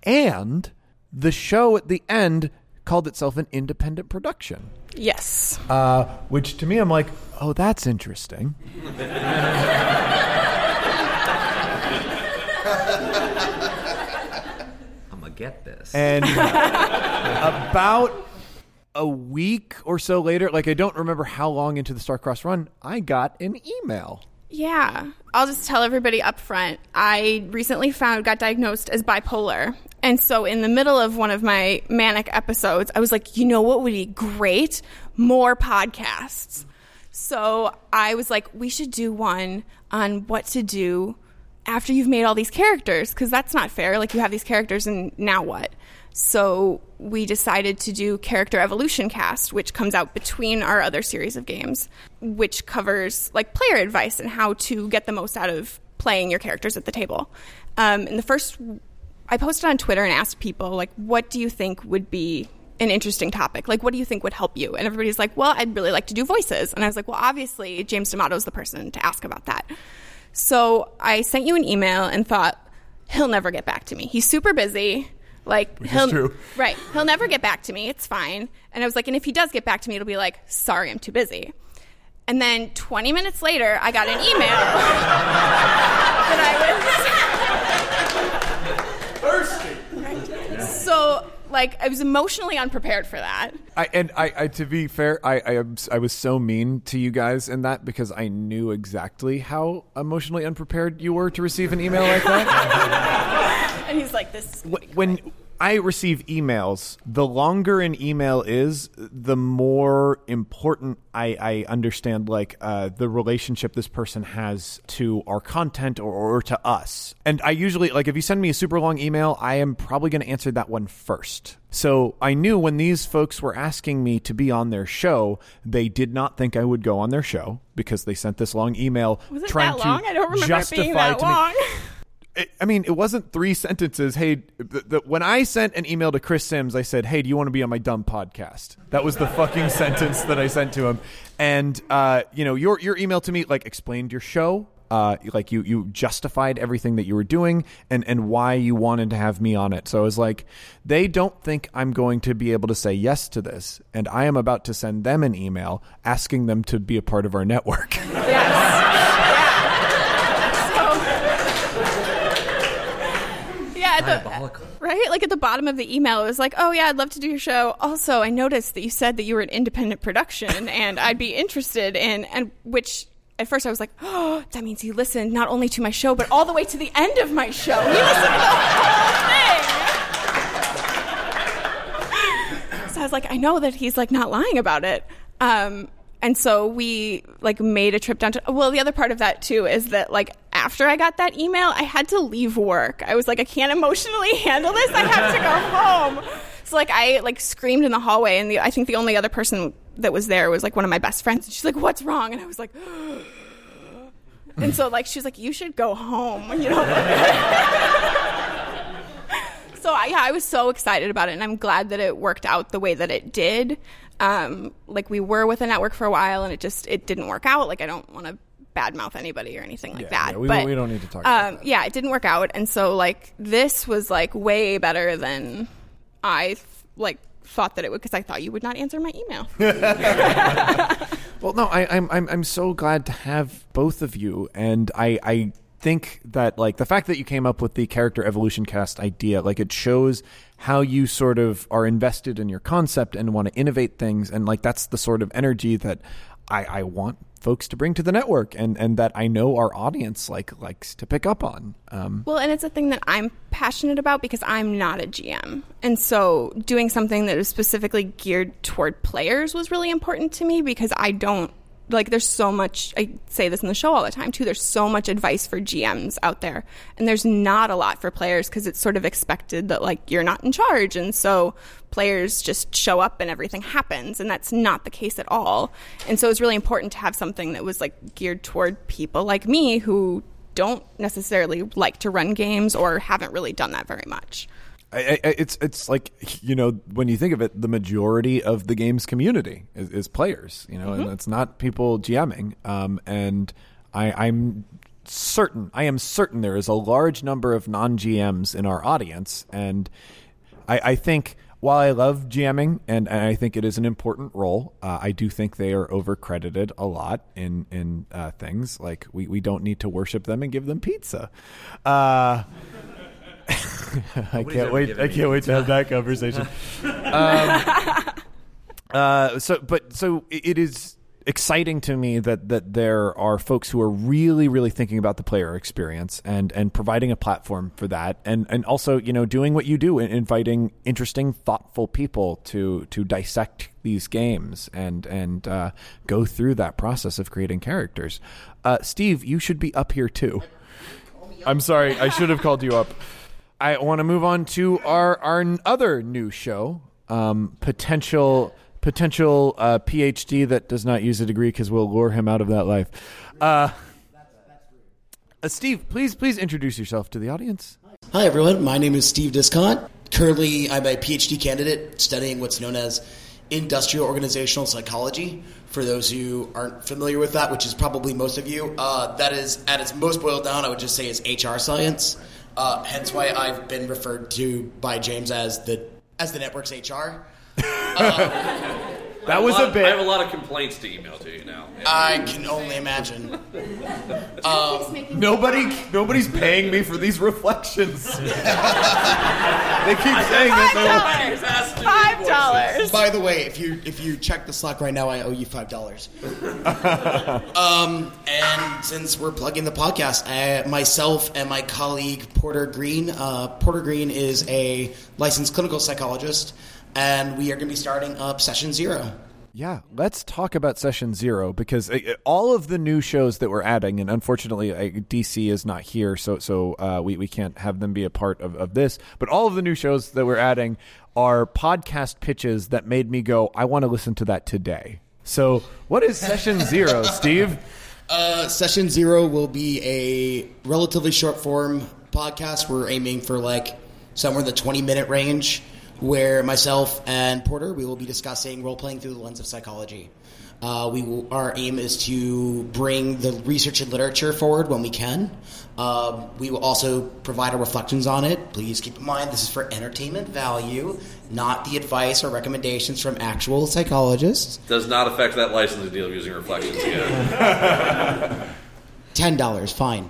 And the show at the end called itself an independent production. Yes. Uh, which to me, I'm like, oh, that's interesting. I'm gonna get this. And about a week or so later, like I don't remember how long into the Starcrossed run, I got an email. Yeah. I'll just tell everybody up front. I recently found got diagnosed as bipolar. And so in the middle of one of my manic episodes, I was like, you know what would be great? More podcasts. So I was like, we should do one on what to do after you've made all these characters because that's not fair. Like you have these characters and now what? So we decided to do Character Evolution Cast, which comes out between our other series of games, which covers like player advice and how to get the most out of playing your characters at the table. Um, and the first, I posted on Twitter and asked people like, "What do you think would be an interesting topic? Like, what do you think would help you?" And everybody's like, "Well, I'd really like to do voices." And I was like, "Well, obviously, James D'Amato is the person to ask about that." So I sent you an email and thought he'll never get back to me. He's super busy. Like he'll true. right, he'll never get back to me. It's fine. And I was like, and if he does get back to me, it'll be like, sorry, I'm too busy. And then 20 minutes later, I got an email that I was thirsty. So like I was emotionally unprepared for that. I, and I, I, to be fair, I, I, I was so mean to you guys in that because I knew exactly how emotionally unprepared you were to receive an email like that. And he's like, this. Wh- when I receive emails, the longer an email is, the more important I, I understand like uh, the relationship this person has to our content or, or to us. And I usually like if you send me a super long email, I am probably going to answer that one first. So I knew when these folks were asking me to be on their show, they did not think I would go on their show because they sent this long email Was it trying that long? to I don't remember it justify being that to me long. I mean, it wasn't three sentences. Hey, the, the, when I sent an email to Chris Sims, I said, "Hey, do you want to be on my dumb podcast?" That was the fucking sentence that I sent to him. And uh, you know, your your email to me like explained your show. Uh, like you, you justified everything that you were doing and, and why you wanted to have me on it. So I was like, they don't think I'm going to be able to say yes to this, and I am about to send them an email asking them to be a part of our network. Yes. Yeah. At the right, like at the bottom of the email, it was like, "Oh yeah, I'd love to do your show." Also, I noticed that you said that you were an independent production, and I'd be interested in, and which at first I was like, "Oh, that means he listened not only to my show, but all the way to the end of my show. He listened to the whole thing." So I was like, I know that he's like not lying about it. Um, and so we like made a trip down to. Well, the other part of that too is that like after I got that email, I had to leave work. I was like, I can't emotionally handle this. I have to go home. So like I like screamed in the hallway, and the I think the only other person that was there was like one of my best friends. And she's like, "What's wrong?" And I was like. And so, like, she's like, "You should go home," you know. so I, yeah, I was so excited about it, and I'm glad that it worked out the way that it did. Um, like we were with a network for a while, and it just it didn't work out. Like I don't want to badmouth anybody or anything like Yeah, that. yeah, we but, don't- we don't need to talk about um, Yeah, it didn't work out, and so like this was like way better than I th- like thought that it would because I thought you would not answer my email. Well, no, I, I'm I'm I'm so glad to have both of you, and I I think that like the fact that you came up with the character evolution cast idea, like it shows how you sort of are invested in your concept and want to innovate things, and like that's the sort of energy that I I want folks to bring to the network, and and that I know our audience like likes to pick up on. Um, Well, and it's a thing that I'm passionate about because I'm not a GM. And so doing something that is specifically geared toward players was really important to me because I don't like there's so much I say this in the show all the time too. There's so much advice for GMs out there. And there's not a lot for players because it's sort of expected that like you're not in charge and so players just show up and everything happens and that's not the case at all. And so it's really important to have something that was like geared toward people like me who don't necessarily like to run games or haven't really done that very much. I, I, it's it's like you know when you think of it, the majority of the games community is, is players. You know, and it's not people GMing. Um, and I, I'm certain, I am certain there is a large number of non GMs in our audience, and I, I think. While I love GMing and, and I think it is an important role, uh, I do think they are overcredited a lot in in uh, things like we, we don't need to worship them and give them pizza. Uh, I can't wait. I can't wait to have that conversation. um, uh, so, but so it it is exciting to me that that there are folks who are really, really thinking about the player experience and and providing a platform for that, and and also you know doing what you do, and inviting interesting, thoughtful people to to dissect these games and and uh, go through that process of creating characters. Uh, Steve, you should be up here too. I'm sorry, I should have called you up. I want to move on to our our other new show, um, potential potential uh, PhD that does not use a degree because we'll lure him out of that life. Uh, uh, Steve, please please introduce yourself to the audience. Hi, everyone. My name is Steve Discont. Currently, I'm a PhD candidate studying what's known as industrial organizational psychology. For those who aren't familiar with that, which is probably most of you, uh, that is, at its most boiled down, I would just say is HR science. Uh, hence why I've been referred to by James as the as the network's HR. That was a, have lot- I have a lot of complaints to email to you now. Yeah. I can only imagine. Nobody nobody's paying me for these reflections. they keep saying that. Five dollars. Five dollars. By the way, if you if you check the Slack right now, I owe you five dollars. um, and since we're plugging the podcast, I, myself and my colleague Porter Green. Uh, Porter Green is a licensed clinical psychologist, and we are going to be starting up session zero. Yeah, let's talk about session zero because uh, uh, all of the new shows that we're adding, and unfortunately, DC is not here, so so uh, we we can't have them be a part of, of this. But all of the new shows that we're adding are podcast pitches that made me go, I want to listen to that today. So, what is session zero, Steve? Uh, session zero will be a relatively short form podcast. We're aiming for like somewhere in the 20 minute range where myself and Porter, we will be discussing role playing through the lens of psychology. Uh, we will, our aim is to bring the research and literature forward when we can. Um, we will also provide our reflections on it. Please keep in mind this is for entertainment value, not the advice or recommendations from actual psychologists. Does not affect that licensing deal of using reflections again. Ten dollars, fine.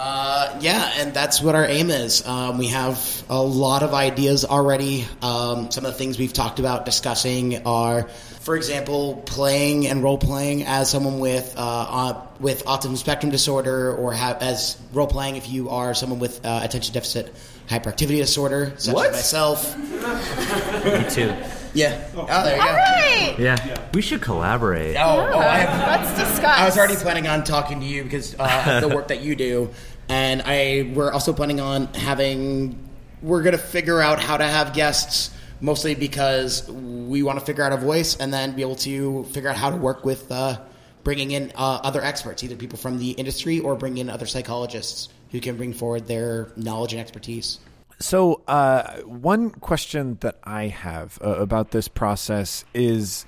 Uh, yeah, and that's what our aim is. Um, we have a lot of ideas already. Um, some of the things we've talked about discussing are, for example, playing and role playing as someone with uh, uh, with autism spectrum disorder, or have, as role playing if you are someone with uh, attention deficit hyperactivity disorder, such What? as myself. Me too. Yeah. Oh, there you go. All right. Yeah. We should collaborate. Oh, oh, I have Let's discuss. I was already planning on talking to you because uh, of the work that you do, and I we're also planning on having. We're gonna figure out how to have guests, mostly because we want to figure out a voice and then be able to figure out how to work with uh, bringing in uh, other experts, either people from the industry or bring in other psychologists who can bring forward their knowledge and expertise. So, uh, one question that I have uh, about this process is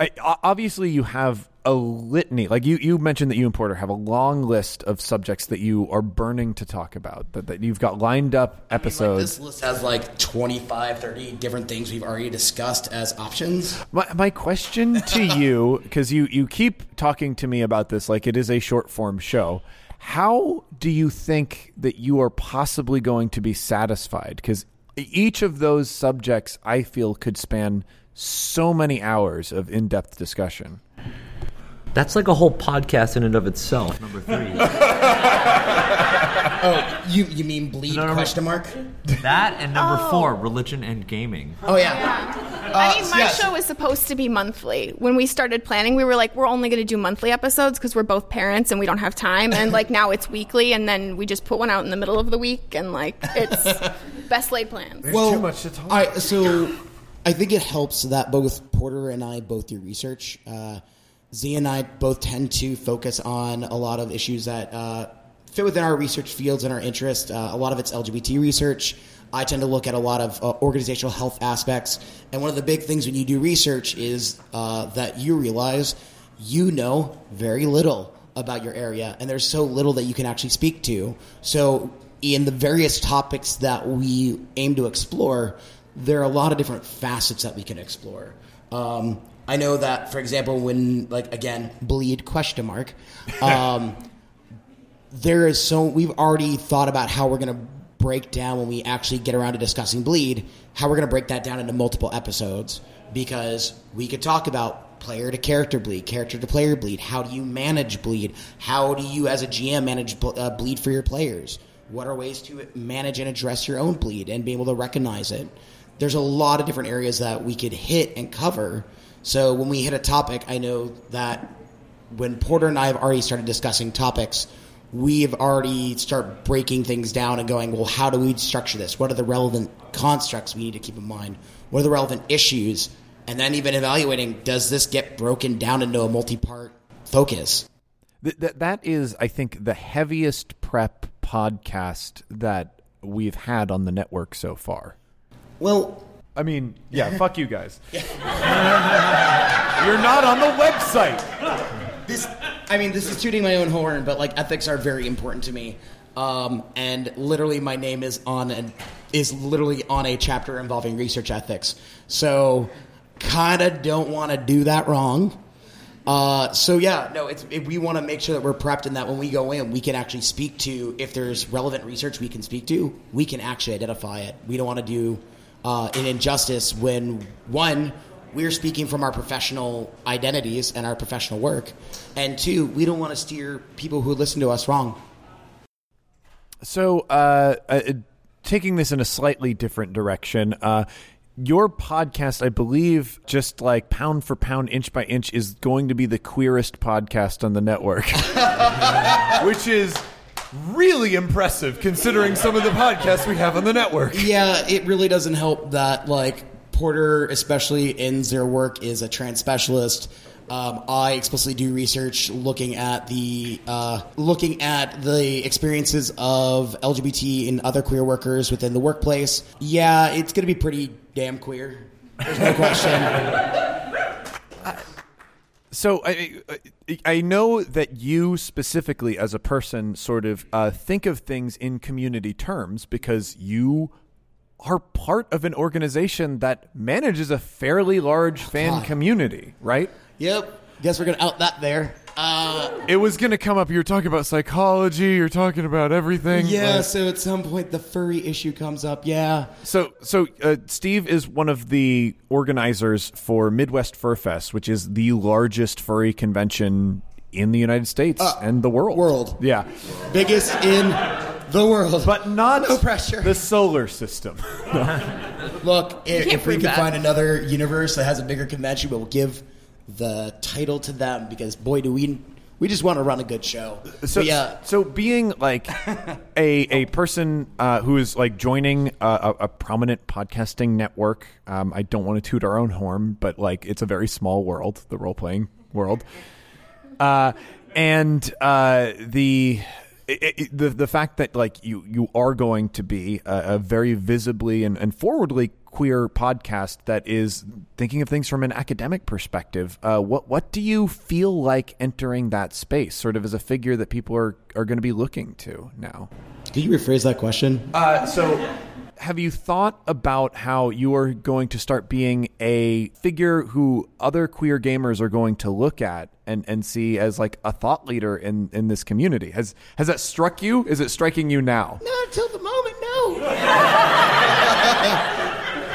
I, obviously you have a litany. Like you, you mentioned that you and Porter have a long list of subjects that you are burning to talk about, that, that you've got lined up episodes. this list has like 25, 30 different things we've already discussed as options. My, my question to you, because you, you keep talking to me about this like it is a short form show. How do you think that you are possibly going to be satisfied? Because each of those subjects, I feel, could span so many hours of in depth discussion. That's like a whole podcast in and of itself. Number three. Oh, you you mean bleed? No, no, no. question mark. that and number four, religion and gaming. Oh yeah. I mean, my yes. show was supposed to be monthly. When we started planning, we were like, we're only going to do monthly episodes because we're both parents and we don't have time. And like now it's weekly, and then we just put one out in the middle of the week, and like it's best laid plans. well, too much to talk I, so I think it helps that both Porter and I both do research. Uh, Z and I both tend to focus on a lot of issues that uh, fit within our research fields and our interest. Uh, a lot of it's LGBT research. I tend to look at a lot of uh, organizational health aspects. And one of the big things when you do research is uh, that you realize you know very little about your area, and there's so little that you can actually speak to. So, in the various topics that we aim to explore, there are a lot of different facets that we can explore. Um, I know that, for example, when like again bleed question mark, um, there is so we've already thought about how we're going to break down when we actually get around to discussing bleed how we're going to break that down into multiple episodes because we could talk about player to character bleed character to player bleed how do you manage bleed how do you as a gm manage uh, bleed for your players? What are ways to manage and address your own bleed and be able to recognize it? There's a lot of different areas that we could hit and cover. So when we hit a topic i know that when Porter and I have already started discussing topics, we've already start breaking things down and going, well, how do we structure this? What are the relevant constructs we need to keep in mind? What are the relevant issues? And then even evaluating, does this get broken down into a multi-part focus? That that is, I think, the heaviest prep podcast that we've had on the network so far. Well, I mean, yeah, fuck you guys. You're not on the website. This i mean this is tooting my own horn but like ethics are very important to me. Um, and literally my name is on an is literally on a chapter involving research ethics. So kind of don't want to do that wrong. Uh, so yeah no it's it, we want to make sure that we're prepped and that when we go in we can actually speak to if there's relevant research we can speak to we can actually identify it. We don't want to do uh, an injustice when one we're speaking from our professional identities and our professional work. And two we don't want to steer people who listen to us wrong. So, uh, uh, taking this in a slightly different direction, uh, your podcast, I believe, just like pound for pound, inch by inch, is going to be the queerest podcast on the network, which is really impressive considering some of the podcasts we have on the network. yeah it really doesn't help that like porter especially in their work is a trans specialist um, I explicitly do research looking at the uh, looking at the experiences of LGBT and other queer workers within the workplace. Yeah, it's going to be pretty damn queer. There's no question. So I, I- I know that you specifically, as a person, sort of uh, think of things in community terms because you are part of an organization that manages a fairly large fan community, right? yep. Guess we're going to out that there. It was going to come up. You were talking about psychology. You're talking about everything. Yeah, Like- so at some point the furry issue comes up. Yeah. So, so uh, Steve is one of the organizers for Midwest Fur Fest, which is the largest furry convention in the United States and the world. world. Yeah, Biggest in the world. but not No pressure. The solar system. Look, if, if we prove can that. find another universe that has a bigger convention, we'll give the title to them because boy, do we we just want to run a good show. So, But yeah, so being like a a person uh, who is like joining a, a, a prominent podcasting network, um, I don't want to toot our own horn, but like it's a very small world, the role playing world, uh, and uh, the. I i the the fact that like you you are going to be a, a very visibly and, and forwardly queer podcast that is thinking of things from an academic perspective. Uh, what what do you feel like entering that space, sort of as a figure that people are are going to be looking to now? could you rephrase that question? Uh, so, have you thought about how you are going to start being a figure who other queer gamers are going to look at and, and see as like a thought leader in, in this community? Has has that struck you? Is it striking you now? Not until the moment, no.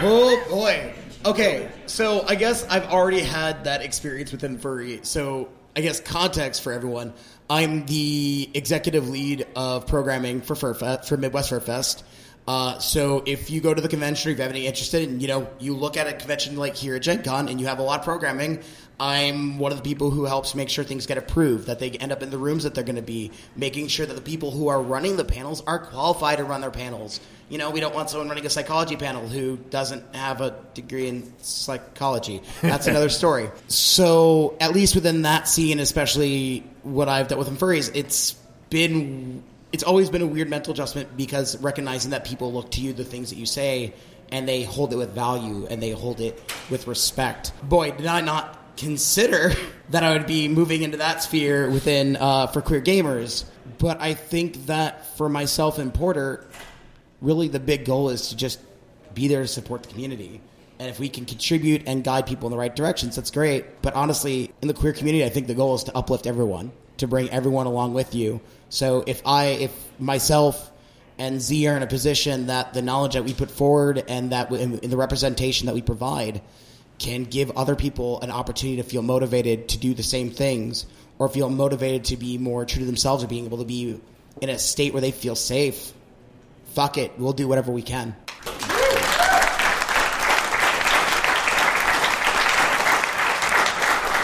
oh boy. Okay, so I guess I've already had that experience within furry. So I guess context for everyone. I'm the executive lead of programming for Furfest, for Midwest Fur Fest. Uh, so if you go to the convention or if you have any interest in, you know, you look at a convention like here at Gen Con and you have a lot of programming, I'm one of the people who helps make sure things get approved, that they end up in the rooms that they're going to be, making sure that the people who are running the panels are qualified to run their panels. You know, we don't want someone running a psychology panel who doesn't have a degree in psychology. That's another story. So, at least within that scene, especially what I've dealt with in furries, it's been it's always been a weird mental adjustment because recognizing that people look to you the things that you say and they hold it with value and they hold it with respect. Boy, did I not consider that I would be moving into that sphere within uh, for queer gamers. But I think that for myself and Porter, really the big goal is to just be there to support the community. And if we can contribute and guide people in the right directions, that's great. But honestly, in the queer community, I think the goal is to uplift everyone, to bring everyone along with you. So if I, if myself and Z are in a position that the knowledge that we put forward and that we- in the representation that we provide can give other people an opportunity to feel motivated to do the same things or feel motivated to be more true to themselves or being able to be in a state where they feel safe, fuck it, we'll do whatever we can.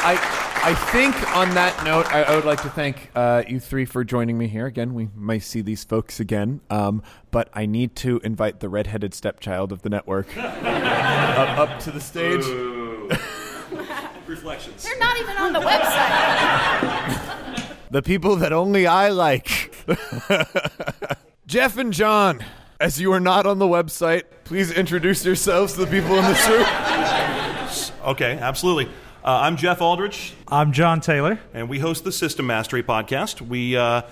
I I think on that note, I, I would like to thank uh, you three for joining me here again. We might see these folks again, um, but I need to invite the redheaded stepchild of the network up, up to the stage. Reflections. They're not even on the website. The people that only I like. Jef and Jon, as you are not on the website, please introduce yourselves to the people in this room. Okay, absolutely. Uh, I'm Jef Aldrich, I'm Jon Taylor. and we host the System Mastery podcast. We uh,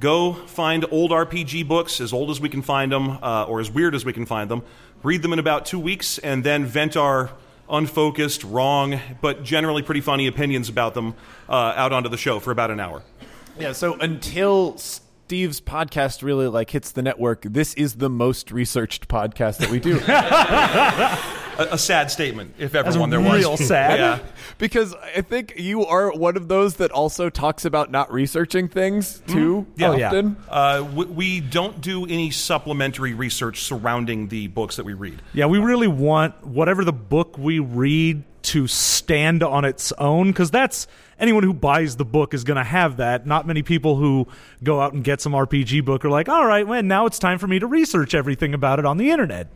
go find old RPG books, as old as we can find them, uh, or as weird as we can find them, read them in about two weeks, and then vent our unfocused, wrong, but generally pretty funny opinions about them uh, out onto the show for about an hour. Yeah, so until Steve's podcast really like hits the network, this is the most researched podcast that we do. A, a sad statement, if ever That's one there was. real sad. Yeah. because I think you are one of those that also talks about not researching things too Yeah. Oh, yeah. often. Uh, we, we don't do any supplementary research surrounding the books that we read. Yeah, we really want whatever the book we read to stand on its own because that's anyone who buys the book is going to have that. Not many people who go out and get some RPG book are like, all right, well, now it's time for me to research everything about it on the internet.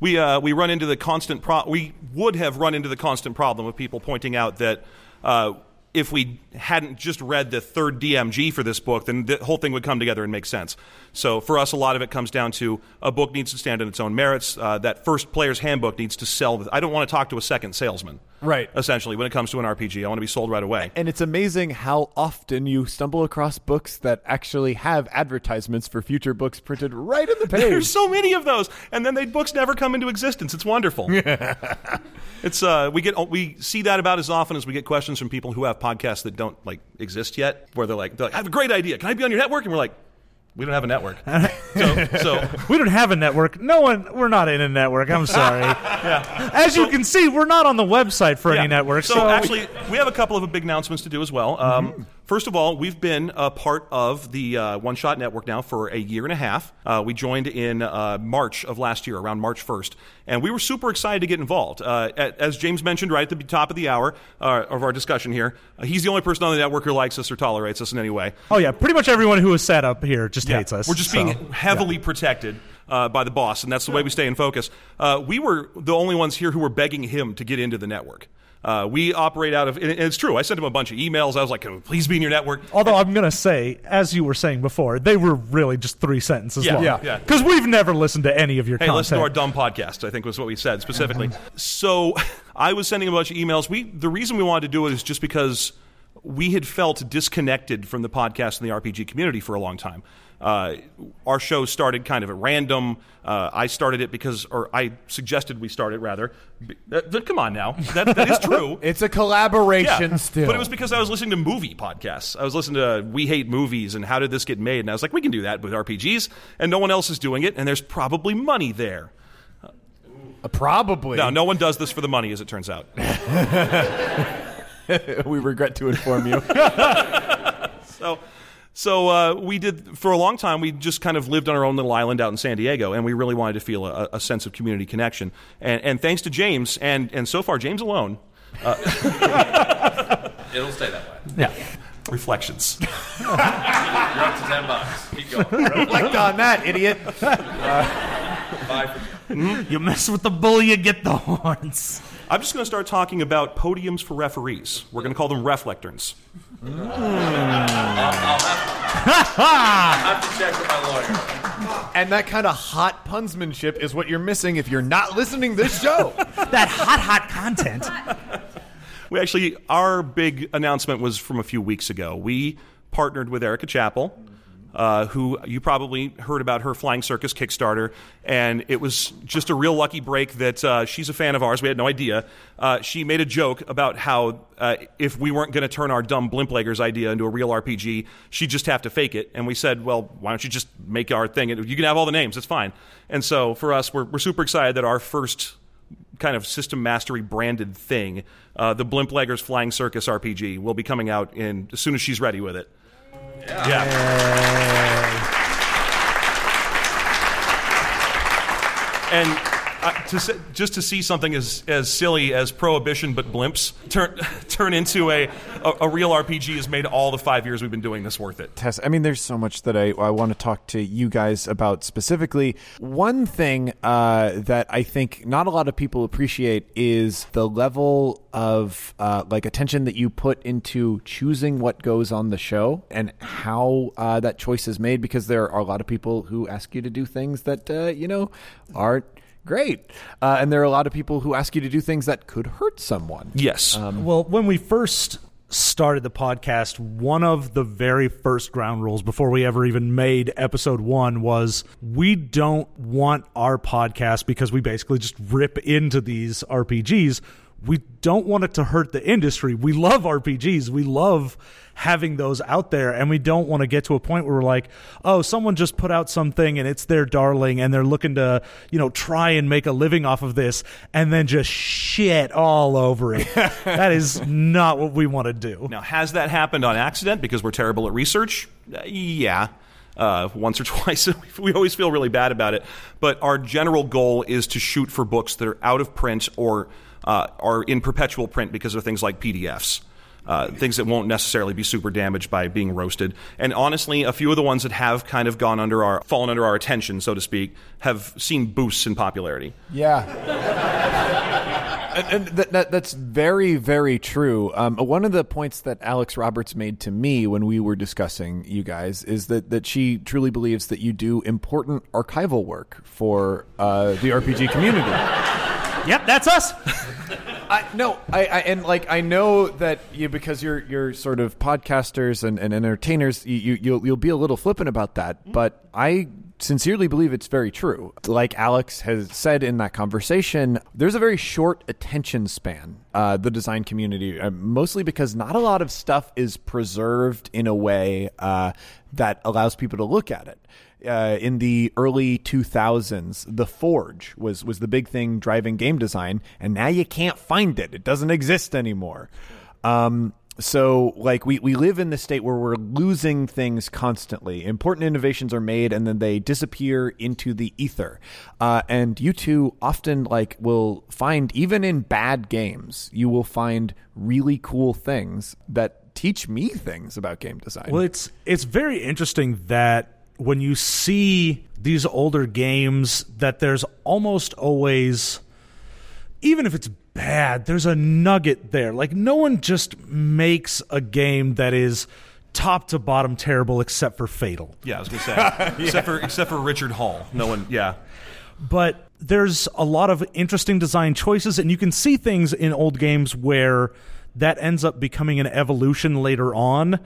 We uh, we run into the constant pro- we would have run into the constant problem of people pointing out that uh, if we hadn't just read the third DMG for this book, then the whole thing would come together and make sense. So for us, a lot of it comes down to a book needs to stand on its own merits. Uh, that first player's handbook needs to sell. The- I don't want to talk to a second salesman. Right. Essentially, when it comes to an RPG, I want to be sold right away. And it's amazing how often you stumble across books that actually have advertisements for future books printed right in the page. There's so many of those, and then the books never come into existence. It's wonderful. it's uh, we get we see that about as often as we get questions from people who have podcasts that don't like exist yet, where they're like, they're like, "I have a great idea. Can I be on your network?" And we're like, "We don't have a network." so, so We don't have a network. No one. We're not in a network. I'm sorry. yeah. As you can see, we're not on the website for Yeah. any network. So, So, actually, we have a couple of big announcements to do as well. Um, First of all, we've been a part of the uh, One Shot Network now for a year and a half. Uh, we joined in uh, March of last year, around March 1st, and we were super excited to get involved. Uh, as James mentioned right at the top of the hour uh, of our discussion here, uh, he's the only person on the network who likes us or tolerates us in any way. oh yeah, pretty much everyone who is set up here just hates us. We're just so, being heavily protected uh, by the boss, and that's the way we stay in focus. Uh, we were the only ones here who were begging him to get into the network. Uh, we operate out of, and it's true. I sent him a bunch of emails. I was like, "Can we please be in your network?" Although I'm gonna say, as you were saying before, they were really just three sentences Yeah, long. yeah, yeah. Because we've never listened to any of your Hey, content. listen to our dumb podcast. I think was what we said specifically. so I was sending a bunch of emails. We the reason we wanted to do it is just because we had felt disconnected from the podcast and the RPG community for a long time. Uh, our show started kind of at random. Uh, I started it because, or I suggested we start it rather. B- that- that- come on now, that, that is true. It's a collaboration Yeah, still. But it was because I was listening to movie podcasts. I was listening to We Hate Movies and How Did This Get Made? And I was like, we can do that with RPGs, and no one else is doing it, and there's probably money there. Uh, probably. No, no one does this for the money, as it turns out. we regret to inform you. So, so uh, we did for a long time. We just kind of lived on our own little island out in San Diego, and we really wanted to feel a, a sense of community connection. And, and thanks to James, and and so far James alone, It'll stay that way. yeah. reflections. You're up to ten bucks. Keep going. Reflect on that, idiot. Five for You mess with the bull, you get the horns. I'm just going to start talking about podiums for referees. We're going to call them reflectorns. I have to check with my lawyer. And that kind of hot punsmanship is what you're missing if you're not listening to this show. That hot, hot content. We actually, our big announcement was from a few weeks ago. We partnered with Erika Chappell, uh, who you probably heard about her Flying Circus Kickstarter, and it was just a real lucky break that uh, she's a fan of ours. We had no idea. Uh, she made a joke about how uh, if we weren't going to turn our dumb Blimpleggers idea into a real RPG, she'd just have to fake it. And we said, well, why don't you just make our thing? You can have all the names, it's fine. And so for us, we're, we're super excited that our first kind of system mastery branded thing, uh, the Blimpleggers Flying Circus RPG, will be coming out in as soon as she's ready with it. Yeah. And just to see something as, as silly as Prohibition but blimps turn turn into a, a, a real RPG has made all the five years we've been doing this worth it. Tess, I mean, there's so much that I, I want to talk to you guys about specifically. One thing uh, that I think not a lot of people appreciate is the level of uh, like attention that you put into choosing what goes on the show and how uh, that choice is made. Because there are a lot of people who ask you to do things that uh, you know aren't great, uh, and there are a lot of people who ask you to do things that could hurt someone. Yes. Well, when we first started the podcast, one of the very first ground rules before we ever even made episode one was we don't want our podcast because we basically just rip into these RPGs. We don't want it to hurt the industry. We love RPGs. We love having those out there and we don't want to get to a point where we're like, "Oh, someone just put out something and it's their darling and they're looking to, you know, try and make a living off of this and then just shit all over it." that is not what we want to do. Now, has that happened on accident because we're terrible at research? Uh, yeah. Uh, once or twice. we always feel really bad about it. But our general goal is to shoot for books that are out of print or uh, are in perpetual print because of things like PDFs. Uh, things that won't necessarily be super damaged by being roasted. And honestly, a few of the ones that have kind of gone under our, fallen under our attention, so to speak, have seen boosts in popularity. Yeah. and and that, that, that's very, very true. Um, one of the points that Alex Roberts made to me when we were discussing you guys is that, that she truly believes that you do important archival work for uh, the RPG community. Yep, that's us. I no, I, I and like I know that you because you're you're sort of podcasters and, and entertainers, you, you you'll you'll be a little flippant about that, but I sincerely believe it's very true. Like Alex has said in that conversation, there's a very short attention span. Uh, the design community, uh, mostly because not a lot of stuff is preserved in a way uh, that allows people to look at it. Uh, in the early 2000s, the Forge was was the big thing driving game design, and now you can't find it. It doesn't exist anymore. Um, so like we, we live in the state where we're losing things constantly important innovations are made and then they disappear into the ether uh, and you two often like will find even in bad games you will find really cool things that teach me things about game design Well, it's it's very interesting that when you see these older games, that there's almost always, even if it's bad, there's a nugget there. Like no one just makes a game that is top to bottom terrible except for Fatal. Yeah, I was gonna say. Except for except for Richard Hall. No one yeah. but there's a lot of interesting design choices and you can see things in old games where that ends up becoming an evolution later on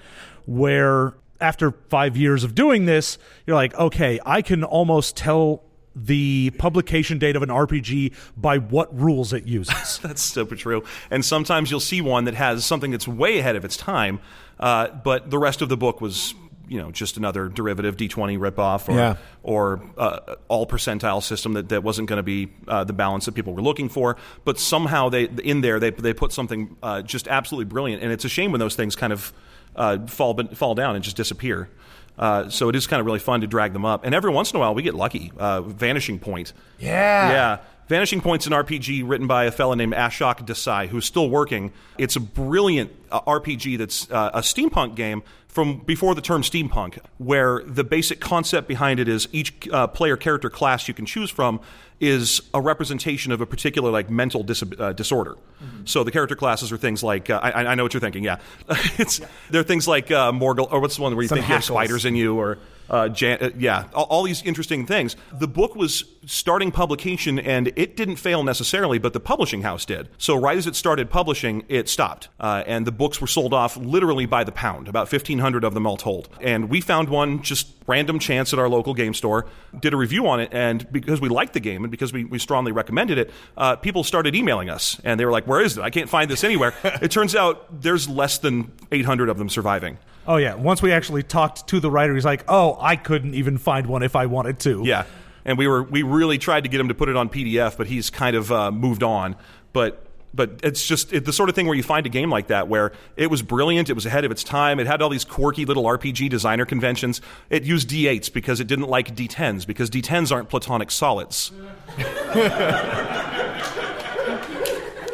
where after 5 years of doing this you're like okay I can almost tell the publication date of an RPG by what rules it uses. That's super true. And sometimes you'll see one that has something that's way ahead of its time, uh, but the rest of the book was, you know, just another derivative D20 ripoff or Yeah. or uh, all percentile system that, that wasn't going to be uh, the balance that people were looking for. But somehow they in there they they put something uh, just absolutely brilliant, and it's a shame when those things kind of uh, fall fall down and just disappear. Uh, so it is kind of really fun to drag them up, and every once in a while we get lucky. Uh, Vanishing Point, Yeah. yeah. Vanishing Point's an RPG written by a fellow named Ashok Desai, who's still working. It's a brilliant uh, RPG that's uh, a steampunk game from before the term steampunk, where the basic concept behind it is each uh, player character class you can choose from is a representation of a particular like mental dis- uh, disorder. So the character classes are things like uh, I, I know what you're thinking. Yeah, it's they're things like uh, Morgul or what's the one where you Some think you have spiders in you or uh, Jan- uh, yeah, all, all these interesting things. The book was starting publication, and it didn't fail necessarily, but the publishing house did. So right as it started publishing, it stopped, uh, and the books were sold off literally by the pound, about fifteen hundred of them all told. And we found one just random chance at our local game store, did a review on it, and because we liked the game and because we, we strongly recommended it, uh, people started emailing us, and they were like, "Where is it? I can't find this anywhere." it turns out there's less than eight hundred of them surviving. oh yeah, once we actually talked to the writer he's like, "Oh, I couldn't even find one if I wanted to." Yeah, and we were we really tried to get him to put it on PDF, but he's kind of uh, moved on. But but it's just it, the sort of thing where you find a game like that where it was brilliant, it was ahead of its time, it had all these quirky little RPG designer conventions. It used D8s because it didn't like D10s because D10s aren't platonic solids.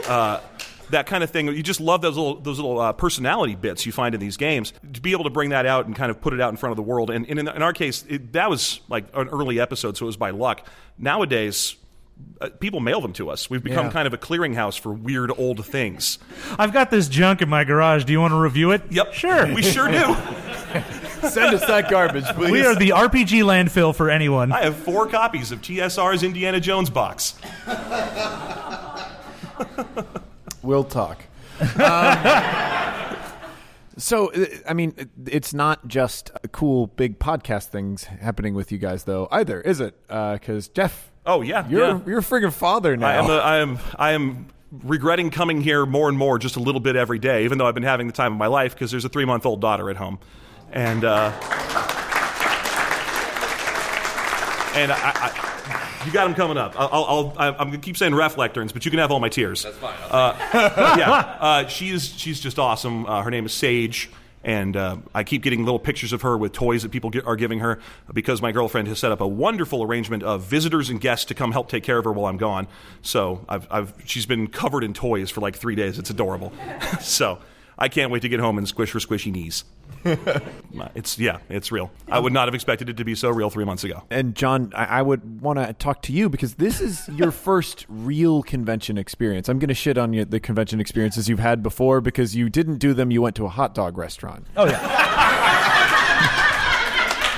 Uh, that kind of thing. You just love those little those little uh, personality bits you find in these games. To be able to bring that out and kind of put it out in front of the world, and, and in, in our case, it, that was like an early episode, so it was by luck. Nowadays. Uh, people mail them to us. We've become Yeah. kind of a clearinghouse for weird old things. I've got this junk in my garage. Do you want to review it? Yep, Sure. we sure do. send us that garbage please We are the RPG landfill for anyone. I have four copies of TSR's Indiana Jones box. We'll talk. Um, so, uh, I mean, it's not just cool big podcast things happening with you guys, though, either, is it? Because Jef, Oh yeah, you're yeah. you're a friggin' father now. I am, a, I am, I am regretting coming here more and more, just a little bit every day, even though I've been having the time of my life because there's a three month old daughter at home, and uh, and I, I, you got him coming up. I'll, I'll, I'll I'm gonna keep saying ref lecterns, but you can have all my tears. That's fine. Uh, yeah, uh, she's she's just awesome. Uh, her name is Sage. And uh, I keep getting little pictures of her with toys that people get, are giving her because my girlfriend has set up a wonderful arrangement of visitors and guests to come help take care of her while I'm gone. So I've, I've, she's been covered in toys for like three days. It's adorable. so I can't wait to get home and squish her squishy knees. it's yeah, it's real. I would not have expected it to be so real three months ago. and Jon, I, I would want to talk to you because this is your first real convention experience. I'm going to shit on you the convention experiences you've had before because you didn't do them. You went to a hot dog restaurant. oh yeah.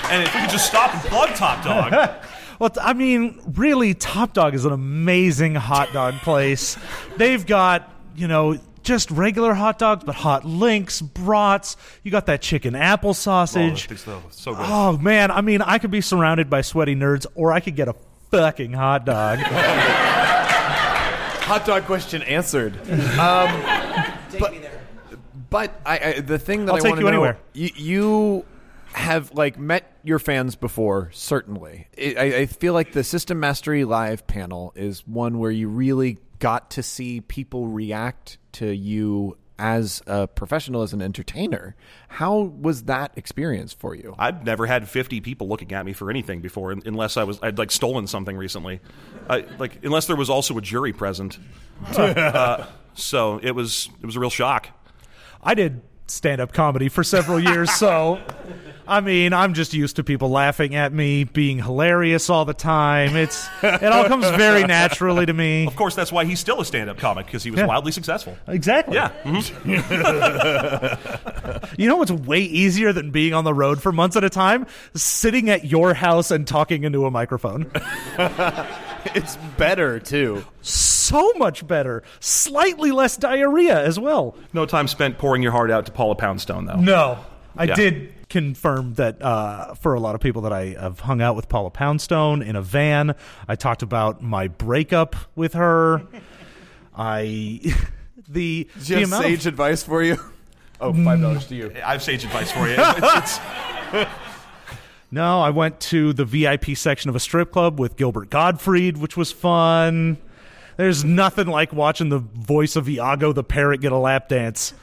And if we could just stop and plug Top Dog. Well, I mean, really, Top Dog is an amazing hot dog place. They've got you know, just regular hot dogs, but hot links, brats. You got that chicken apple Oh, sausage. it's so, so good. Oh man, I mean, I could be surrounded by sweaty nerds, or I could get a fucking hot dog. Hot dog question answered. Um, but but I, I, the thing that I'll I take wanna you know, anywhere. You, you have like met your fans before, certainly. I, I I feel like the System Mastery Live panel is one where you really got to see people react to you as a professional, as an entertainer. How was that experience for you? I've never had 50 people looking at me for anything before, unless I was I'd like stolen something recently, I, like unless there was also a jury present. uh, so it was it was a real shock. I did stand up comedy for several years, so I mean, I'm just used to people laughing at me, being hilarious all the time. It's it all comes very naturally to me. Of course, that's why he's still a stand-up comic because he was Yeah. wildly successful. Exactly. Yeah. mhm. You know what's way easier than being on the road for months at a time? Sitting at your house and talking into a microphone. It's better too. so much better. Slightly less diarrhea as well. No time spent pouring your heart out to Paula Poundstone, though. No. I Yeah. did confirm that uh, for a lot of people that I have hung out with Paula Poundstone in a van. I talked about my breakup with her. I the, Do the have amount sage of, advice for you? Oh, five dollars to you. I have sage advice for you. It's- it's- No, I went to the VIP section of a strip club with Gilbert Gottfried, which was fun. There's nothing like watching the voice of Iago the parrot get a lap dance.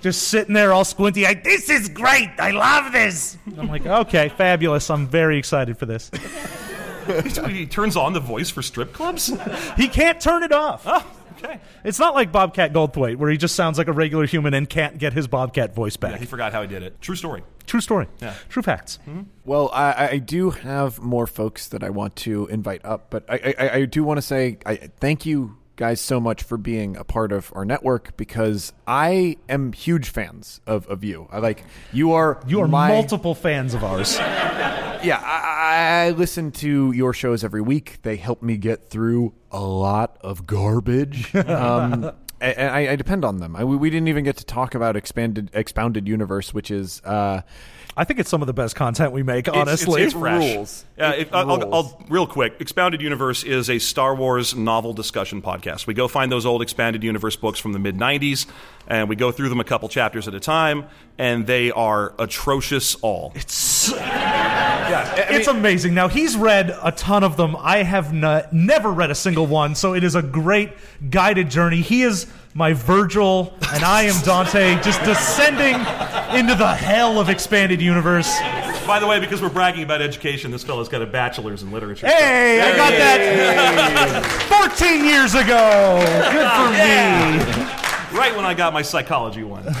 Just sitting there all squinty eyed. This is great. I love this. I'm like, okay, fabulous. I'm very excited for this. he turns on the voice for strip clubs. He can't turn it off. Oh, okay. It's not like Bobcat Goldthwait, where he just sounds like a regular human and can't get his Bobcat voice back. Yeah, He forgot how he did it. True story. True story. Yeah. True facts. Mm-hmm. Well, I, I do have more folks that I want to invite up, but I, I, I do want to say I thank you guys so much for being a part of our network because I am huge fans of, of you. I like you are You are my, multiple fans of ours. Yeah, I, I listen to your shows every week. They help me get through a lot of garbage. Um, I, I depend on them. I, we, we didn't even get to talk about expanded expounded universe, which is uh, I think it's some of the best content we make, honestly. it's, it's fresh. rules. Yeah, It it- I'll, I'll. I'll- real quick. Expounded Universe is a Star Wars novel discussion podcast. We go find those old Expanded Universe books from the mid '90s, and we go through them a couple chapters at a time, and they are atrocious. All It's, yeah, it's amazing. Now, he's read a ton of them. I have n- never read a single one, so it is a great guided journey. He is my Virgil, and I am Dante, just descending into the hell of expanded universe. By the way, because we're bragging about education, this fellow's got a bachelor's in literature. Hey, I got that 14 years ago. Good for me. Right when I got my psychology one.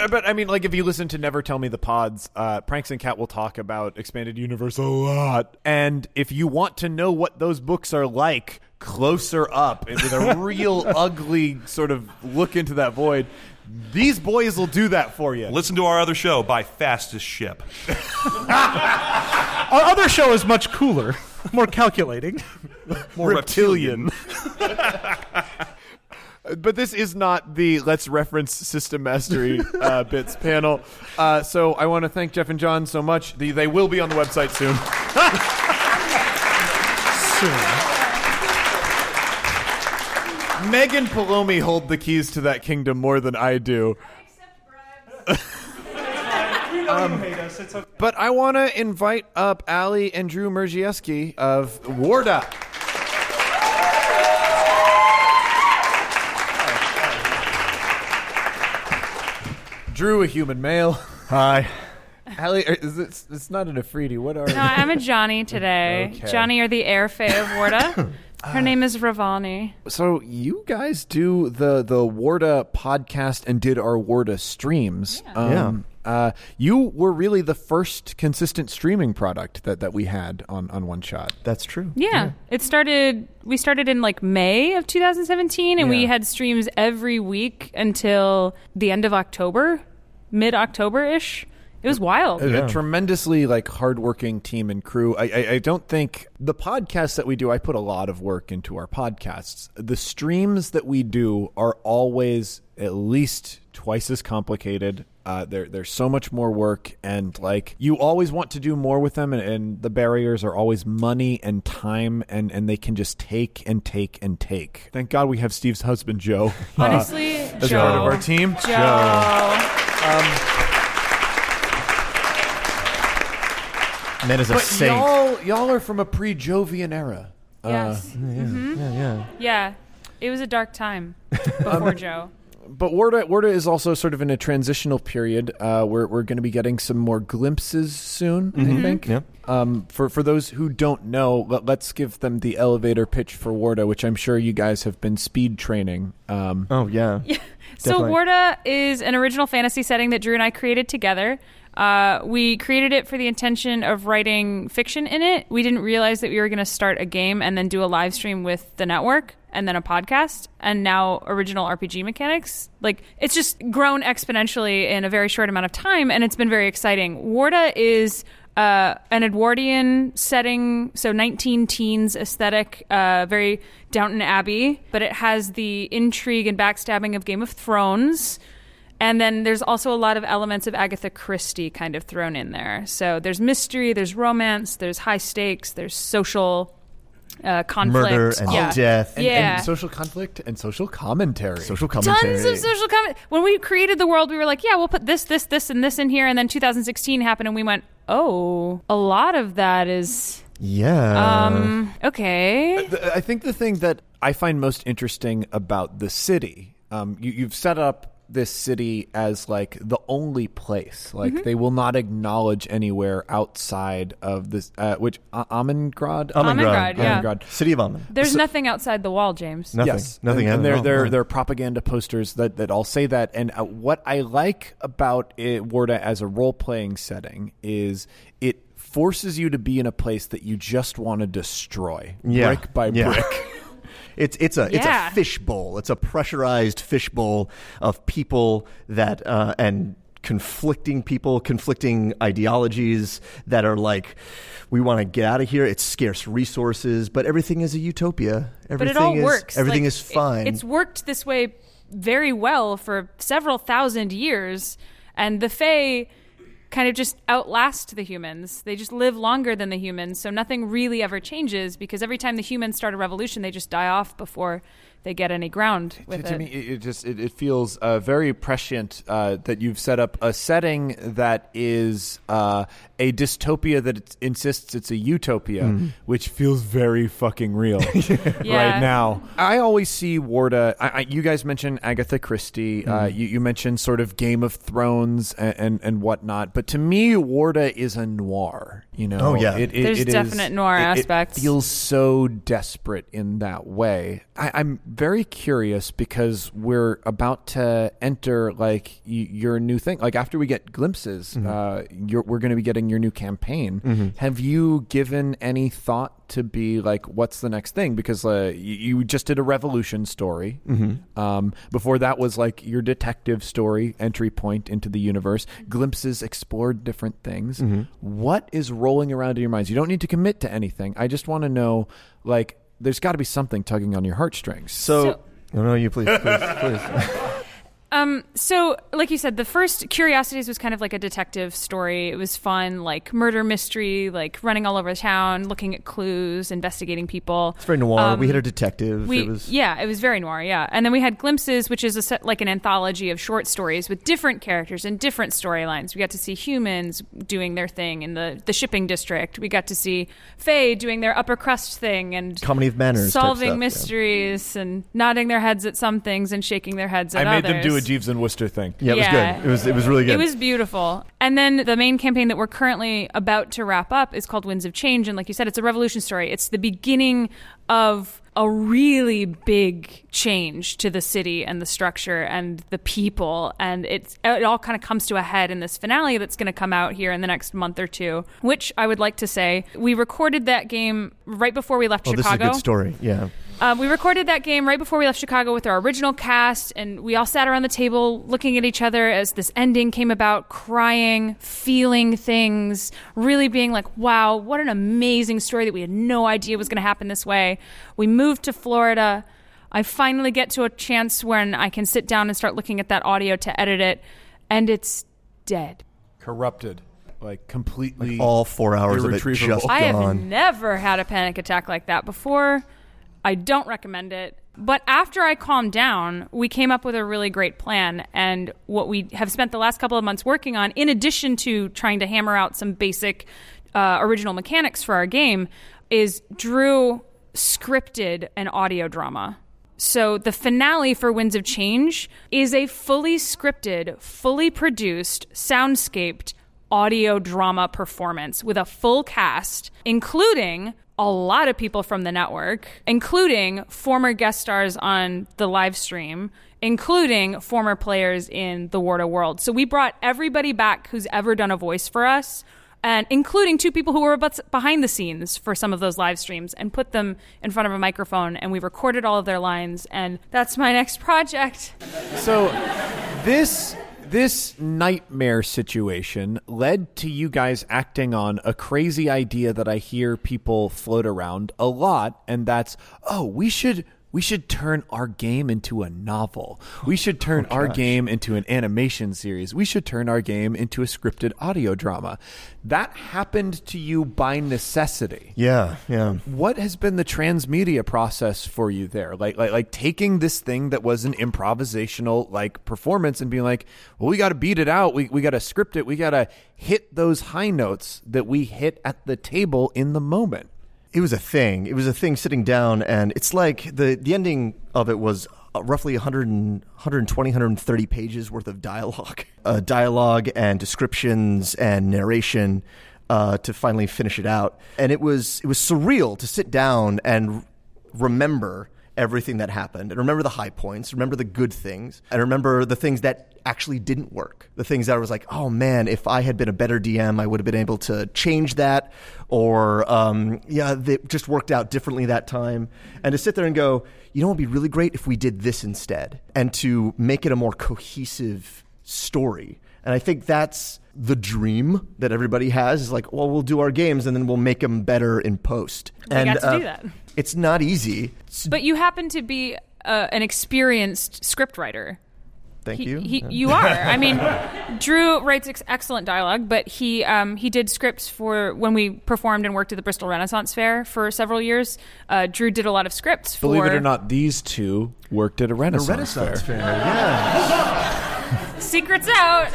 Uh, But I mean, like if you listen to Never Tell Me the Pods, uh, Pranks and Kat will talk about expanded universe a lot. And if you want to know what those books are like, closer up and with a real ugly sort of look into that void, these boys will do that for you. Listen to our other show by Fastest Ship. Our other show is much cooler, more calculating. More reptilian. But this is not the let's reference system mastery uh, bits panel. Uh, so I want to thank Jef and Jon so much. The, they will be on the website soon. soon. Meghan Palomi hold the keys to that kingdom more than I do. But I want to invite up Aly and Drew Mierzejewski of Warda. Drew, a human male. Hi. Aly, are- is it, it's not an Afridi. What are you? No, I'm a Johnny today. Okay. Johnny or the air fae of Warda. Her name is Ravani. So you guys do the the Warda podcast and did our Warda streams. Um, Uh, you were really the first consistent streaming product that, that we had on, on One Shot. That's true. Yeah. It started we started in like May of 2017 and we had streams every week until the end of October, mid-October-ish. It was wild. a, a tremendously like hardworking team and crew. I, I, I don't think the podcasts that we do. I put a lot of work into our podcasts. The streams that we do are always at least twice as complicated. Uh, there, there's so much more work, and like you always want to do more with them, and, and the barriers are always money and time, and and they can just take and take and take. Thank God we have Steve's husband Joe. uh, Honestly, as Joe. part of our team. Joe. Man is a But saint. y'all, y'all are from a pre-Jovian era. Yes. Yeah, yeah. Yeah. It was a dark time before Joe. But Warda, Warda is also sort of in a transitional period. Uh, we're we're going to be getting some more glimpses soon. I think. Yeah. Um, for for those who don't know, let, let's give them the elevator pitch for Warda, which I'm sure you guys have been speed training. Um, Oh yeah. yeah. So Definitely. Warda is an original fantasy setting that Drew and I created together. Uh, we created it for the intention of writing fiction in it. We didn't realize that we were going to start a game and then do a live stream with the network and then a podcast and now original RPG mechanics. Like it's just grown exponentially in a very short amount of time and it's been very exciting. Warda is uh, an Edwardian setting, so 19 teens aesthetic, uh, very Downton Abbey, but it has the intrigue and backstabbing of Game of Thrones. And then there's also a lot of elements of Agatha Christie kind of thrown in there. So there's mystery, there's romance, there's high stakes, there's social uh, conflict. Murder and yeah. death. and, Yeah. and social conflict and social commentary. Social commentary. Tons of social comment. When we created the world, we were like, yeah, we'll put this, this, this, and this in here. And then 2016 happened, and we went, oh, a lot of that is Yeah. um okay. I think the thing that I find most interesting about the city, um, you, you've set up this city as like the only place. Like Mm-hmm. they will not acknowledge anywhere outside of this. Uh, which uh, Amengrad. Amengrad, yeah. Amengrad. City of Amen. There's nothing outside the wall, James. Nothing. Yes, Nothing. And, and at they're they're they're propaganda posters that that all say that. And uh, what I like about it, Warda as a role playing setting is it forces you to be in a place that you just want to destroy, Yeah. brick by Yeah. brick. It's it's a it's a fishbowl. It's a pressurized fishbowl of people that uh, and conflicting people, conflicting ideologies that are like, we want to get out of here. It's scarce resources, but everything is a utopia. but Everything it all is, works. Everything Like, is fine. it- it's worked this way very well for several thousand years, and the Fae kind of just outlast the humans. They just live longer than the humans, so nothing really ever changes because every time the humans start a revolution, they just die off before they get any ground with to, to it. me, it, just it, it feels uh, very prescient uh, that you've set up a setting that is uh, a dystopia that it insists it's a utopia, which feels very fucking real Yeah. right now. I always see Warda. I, I, you guys mentioned Agatha Christie. Uh, you, you mentioned sort of Game of Thrones and, and and whatnot. But to me, Warda is a noir. You know, Oh, yeah. it, it, There's it is- definite noir it- it aspects. feels so desperate in that way. I, I'm very curious because we're about to enter like y- your new thing. Like after we get glimpses, uh, you're, we're going to be getting your new campaign. Have you given any thought to be like, what's the next thing? Because uh, you, you just did a revolution story. Um, before that was like your detective story entry point into the universe. Glimpses explored different things. What is rolling around in your minds? You don't need to commit to anything. I just want to know, like, there's got to be something tugging on your heartstrings. so, So- no, no, you please, please, please. Um, so like you said, the first Curiosities was kind of like a detective story. It was fun, like murder mystery, like running all over town, looking at clues, investigating people. It's very noir. Um, we had a detective. We, it was yeah, it was very noir, yeah. And then we had Glimpses, which is a set, like an anthology of short stories with different characters and different storylines. We got to see humans doing their thing in the, the shipping district. We got to see Fae doing their upper crust thing and comedy of manners. solving stuff, yeah. mysteries and nodding their heads at some things and shaking their heads I at made others. Them Jeeves and Wooster thing. Yeah, it was good. It was it was really good. It was beautiful. And then the main campaign that we're currently about to wrap up is called Winds of Change. And like you said, it's a revolution story. It's the beginning of a really big change to the city and the structure and the people. And it's, it all kind of comes to a head in this finale that's going to come out here in the next month or two, which I would like to say we recorded that game right before we left oh, this is a Chicago. good story. Yeah. Um, we recorded that game right before we left Chicago with our original cast, and we all sat around the table looking at each other as this ending came about, crying, feeling things, really being like, wow, what an amazing story that we had no idea was going to happen this way. We moved to Florida. I finally get to a chance when I can sit down and start looking at that audio to edit it, and it's dead. Corrupted, like completely. All four hours of it irretrievable. just I have never had a panic attack like that before. I don't recommend it. But after I calmed down, we came up with a really great plan. And what we have spent the last couple of months working on, in addition to trying to hammer out some basic uh, original mechanics for our game, is Drew scripted an audio drama. So the finale for Winds of Change is a fully scripted, fully produced, soundscaped audio drama performance with a full cast, including a lot of people from the network, including former guest stars on the live stream, including former players in the Warda world. So we brought everybody back who's ever done a voice for us. And including two people who were behind the scenes for some of those live streams and put them in front of a microphone and we recorded all of their lines and that's my next project. So this this nightmare situation led to you guys acting on a crazy idea that I hear people float around a lot and that's oh we should we should turn our game into a novel. We should oh, turn our game into an animation series. We should turn our game into a scripted audio drama. That happened to you by necessity Yeah, yeah. what has been the transmedia process for you there like like like taking this thing that was an improvisational like performance and being like well we got to beat it out we, we got to script it we got to hit those high notes that we hit at the table in the moment It was a thing. It was a thing sitting down, and it's like the the ending of it was uh, roughly 100 and, 120, 130 pages worth of dialogue, uh, dialogue and descriptions and narration uh, to finally finish it out. And it was it was surreal to sit down and remember everything that happened and remember the high points, remember the good things, and remember the things that actually didn't work. The things that I was like, oh man, if I had been a better DM, I would have been able to change that, or um, yeah, it just worked out differently that time. And to sit there and go, you know, what would be really great if we did this instead, and to make it a more cohesive story. And I think that's the dream that everybody has is like, well, we'll do our games and then we'll make them better in post. We and got to uh, do that. It's not easy. S- But you happen to be uh, an experienced scriptwriter. Thank He, you. he, Yeah. you are. I mean, Drew writes ex- excellent dialogue, but he um, he did scripts for when we performed and worked at the Bristol Renaissance Fair for several years. Uh, Drew did a lot of scripts. For, believe it or not these two worked at a The renaissance, Renaissance fair. Fair. Yeah. Secrets out.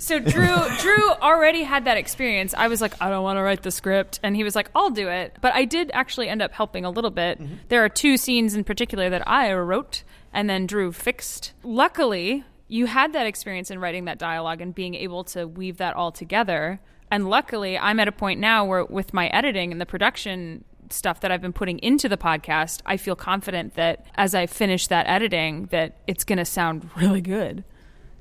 So Drew Drew already had that experience. I was like, I don't want to write the script, and he was like, I'll do it. But I did actually end up helping a little bit. Mm-hmm. There are two scenes in particular that I wrote and then Drew fixed. Luckily, you had that experience in writing that dialogue and being able to weave that all together. And luckily, I'm at a point now where with my editing and the production stuff that I've been putting into the podcast, I feel confident that as I finish that editing that it's going to sound really good.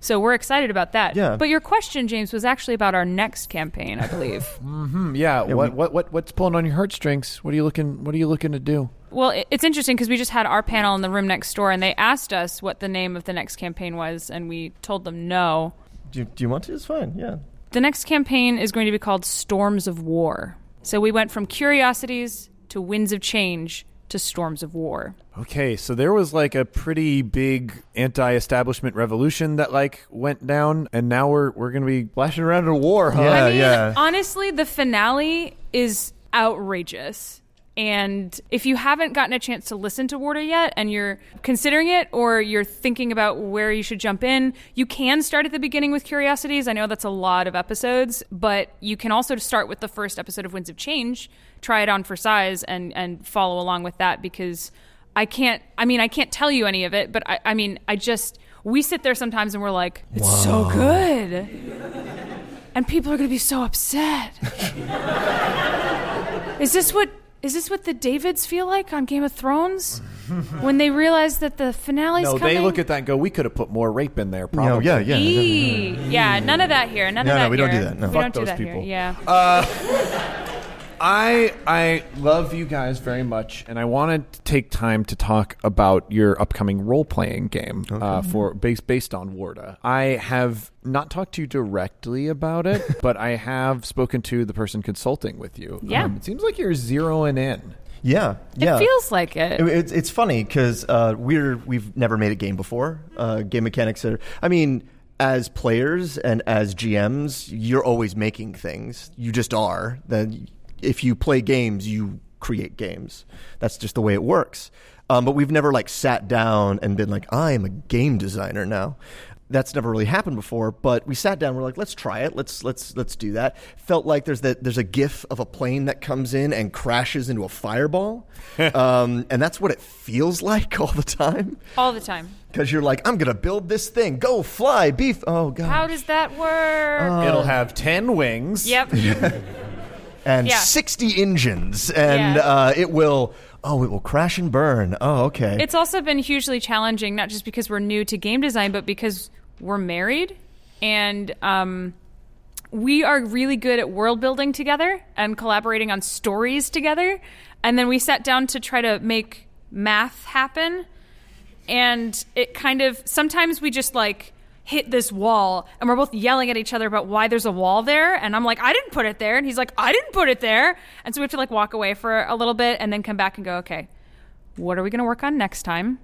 So we're excited about that. Yeah. But your question, James, was actually about our next campaign, I believe. Hmm, yeah, what, what what what's pulling on your heartstrings what are you looking what are you looking to do well, it- it's interesting because we just had our panel in the room next door, and they asked us what the name of the next campaign was, and we told them no. do, you, do you want to? It's fine. Yeah. The next campaign is going to be called Storms of War. So we went from Curiosities to Winds of Change to Storms of War. Okay, so there was like a pretty big anti-establishment revolution that like went down, and now we're we're gonna be flashing around in a war, huh? Yeah, I mean, yeah. honestly, the finale is outrageous. And if you haven't gotten a chance to listen to Warda yet and you're considering it or you're thinking about where you should jump in, you can start at the beginning with Curiosities. I know that's a lot of episodes, but you can also start with the first episode of Winds of Change, try it on for size and, and follow along with that because I can't, I mean, I can't tell you any of it, but I, I mean, I just, we sit there sometimes and we're like, it's so good. And people are going to be so upset. Is this what is this what the Davids feel like on Game of Thrones when they realize that the finale's No, coming? they look at that and go, "We could have put more rape in there." Probably. No, Probably. yeah, yeah. Eee. yeah, none of that here. None No, of no, that we don't do that, no. We Fuck don't do those that people. here. Yeah. Uh, I I love you guys very much, and I wanted to take time to talk about your upcoming role playing game uh, for based based on Warda. I have not talked to you directly about it, but I have spoken to the person consulting with you. Um, Yeah. it seems like you're zeroing in. Yeah, yeah. It feels like it. It- It's, it's funny because uh, we're we've never made a game before. Uh, game mechanics are. I mean, as players and as GMs, you're always making things. You just are. Then if you play games, you create games. That's just the way it works. Um, but we've never like sat down and been like, I am a game designer now. That's never really happened before, but we sat down. We're like, let's try it. Let's let's let's do that. Felt like there's that there's a GIF of a plane that comes in and crashes into a fireball, um, and that's what it feels like all the time. all the time. Because you're like, I'm gonna build this thing. Go fly, beef. Oh god. How does that work? Uh, It'll have ten wings. yep. and yeah. 60 engines, and Yeah. uh, it will. Oh, it will crash and burn. Oh, okay. It's also been hugely challenging, not just because we're new to game design, but because we're married and um, we are really good at world building together and collaborating on stories together. And then we sat down to try to make math happen. And it kind of sometimes we just like hit this wall and we're both yelling at each other about why there's a wall there and I'm like I didn't put it there and he's like I didn't put it there. And so we have to like walk away for a little bit and then come back and go okay what are we going to work on next time?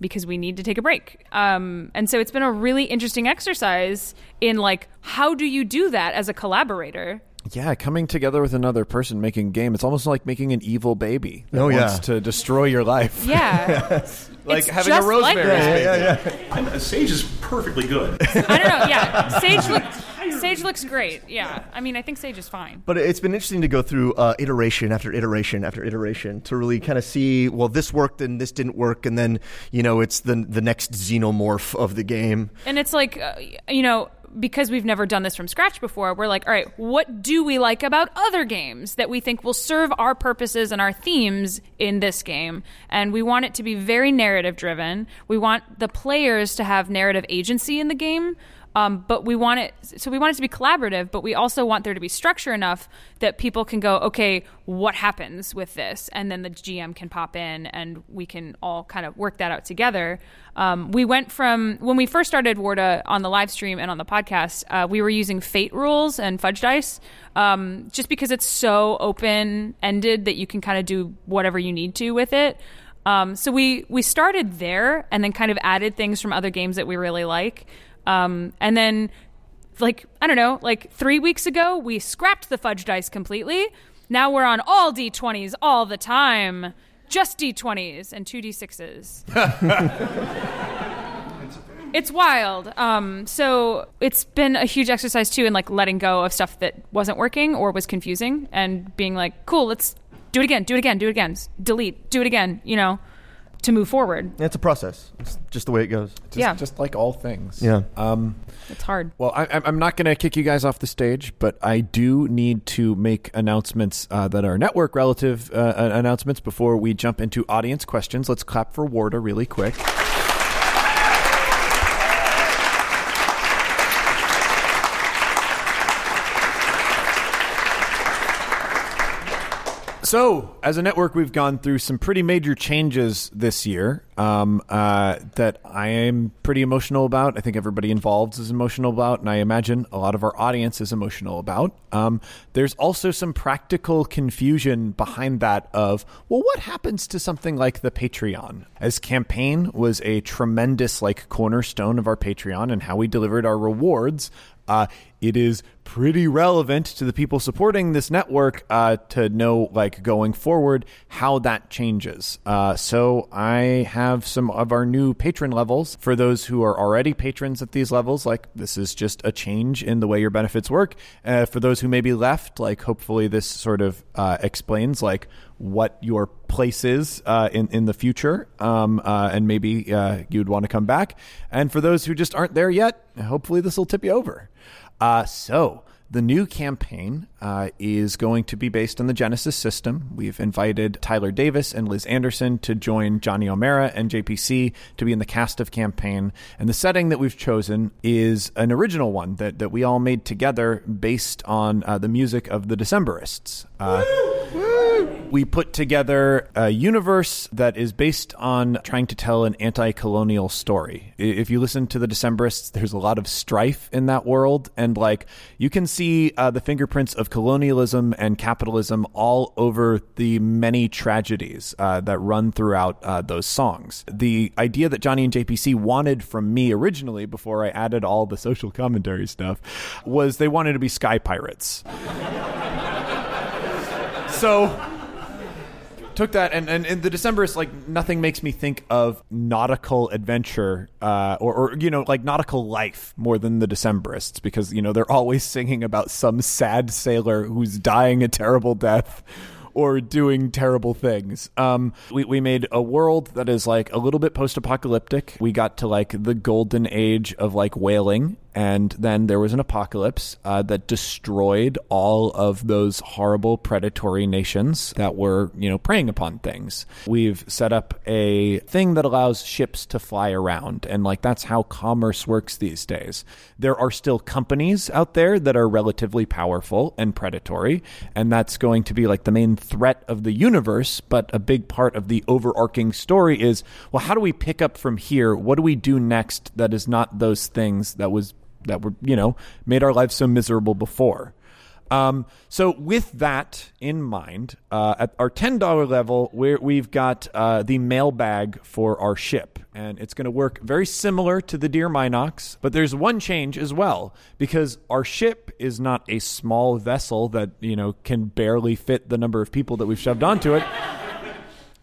Because we need to take a break. Um, and so it's been a really interesting exercise in like how do you do that as a collaborator Yeah, coming together with another person making game. It's almost like making an evil baby that Oh, yeah. wants to destroy your life. yeah like It's having a rosemary. like Rosemary's that. baby. And uh, Sage is perfectly good. i don't know yeah sage looks sage looks great yeah i mean i think sage is fine But it's been interesting to go through uh, iteration after iteration after iteration to really kind of see, well, this worked and this didn't work, and then you know it's the the next xenomorph of the game. And it's like, uh, you know, because we've never done this from scratch before, we're like, all right, what do we like about other games that we think will serve our purposes and our themes in this game? And we want it to be very narrative driven. We want the players to have narrative agency in the game. Um, but we want it, so we want it to be collaborative, but we also want there to be structure enough that people can go, okay, what happens with this? And then the GM can pop in and we can all kind of work that out together. Um, we went from when we first started Warda on the live stream and on the podcast, uh, we were using fate rules and fudge dice um, just because it's so open ended that you can kind of do whatever you need to with it. Um, so we we started there and then kind of added things from other games that we really like. Um, and then, like, I don't know, like three weeks ago, we scrapped the fudge dice completely. Now we're on all D20s all the time. Just D20s and two D6s. it's wild. Um, so it's been a huge exercise too in like letting go of stuff that wasn't working or was confusing and being like, cool, let's do it again, do it again, do it again, delete, do it again, you know, to move forward. It's a process. It's just the way it goes. Just, Yeah. just like all things. Yeah. Um, It's hard. well, I, I'm- I'm not going to kick you guys off the stage, but I do need to make announcements uh, that are network relative uh, uh, announcements before we jump into audience questions. Let's clap for Warda really quick. So, as a network, we've gone through some pretty major changes this year um, uh, that I am pretty emotional about. I think everybody involved is emotional about, and I imagine a lot of our audience is emotional about. Um, there's also some practical confusion behind that of, well, what happens to something like the Patreon? As campaign was a tremendous like cornerstone of our Patreon and how we delivered our rewards uh, it is pretty relevant to the people supporting this network uh, to know, like, going forward, how that changes. Uh, so I have some of our new patron levels for those who are already patrons at these levels. Like, this is just a change in the way your benefits work. Uh, for those who may be left, like, hopefully this sort of uh, explains, like, what your place is uh, in in the future, um, uh, and maybe uh, you'd want to come back. And for those who just aren't there yet, hopefully this will tip you over. Uh, so the new campaign uh, is going to be based on the Genesys system. We've invited Tyler Davis and Liz Anderson to join Johnny O'Mara and JPC to be in the cast of campaign. And the setting that we've chosen is an original one that, that we all made together based on uh, the music of the Decemberists. Uh, We put together a universe that is based on trying to tell an anti colonial story. If you listen to the Decemberists, there's a lot of strife in that world. And like you can see uh, the fingerprints of colonialism and capitalism all over the many tragedies uh, that run throughout uh, those songs. The idea that Johnny and JPC wanted from me originally, before I added all the social commentary stuff, was they wanted to be sky pirates. So took that and, and in the decemberists like nothing makes me think of nautical adventure uh, or, or you know like nautical life more than the decemberists because you know they're always singing about some sad sailor who's dying a terrible death or doing terrible things. Um, we, we made a world that is like a little bit post apocalyptic. We got to like the golden age of like whaling. And then there was an apocalypse uh, that destroyed all of those horrible predatory nations that were, you know, preying upon things. We've set up a thing that allows ships to fly around. And like that's how commerce works these days. There are still companies out there that are relatively powerful and predatory. And that's going to be like the main threat of the universe. But a big part of the overarching story is well, how do we pick up from here? What do we do next that is not those things that was that were you know made our lives so miserable before. Um, so with that in mind uh, at our $10 level we're, we've got uh, the mailbag for our ship. And it's going to work very similar to the dear minox but there's one change as well because our ship is not a small vessel that you know can barely fit the number of people that we've shoved onto it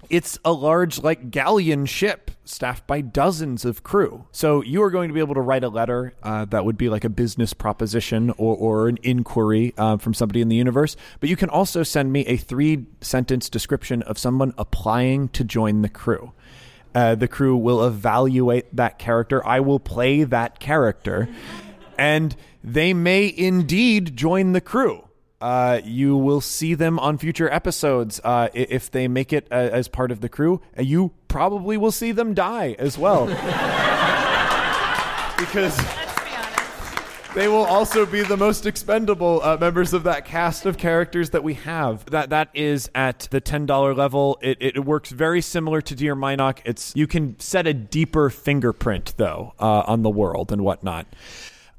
it's a large like galleon ship staffed by dozens of crew. So you are going to be able to write a letter uh, that would be like a business proposition or, or an inquiry uh, from somebody in the universe. But you can also send me a three sentence description of someone applying to join the crew. Uh, the crew will evaluate that character. I will play that character. And they may indeed join the crew uh, you will see them on future episodes uh, if they make it uh, as part of the crew. Uh, you probably will see them die as well. because they will also be the most expendable uh, members of that cast of characters that we have. That that is at the ten dollar level. It, it works very similar to Dear Minoc. It's you can set a deeper fingerprint though uh, on the world and whatnot.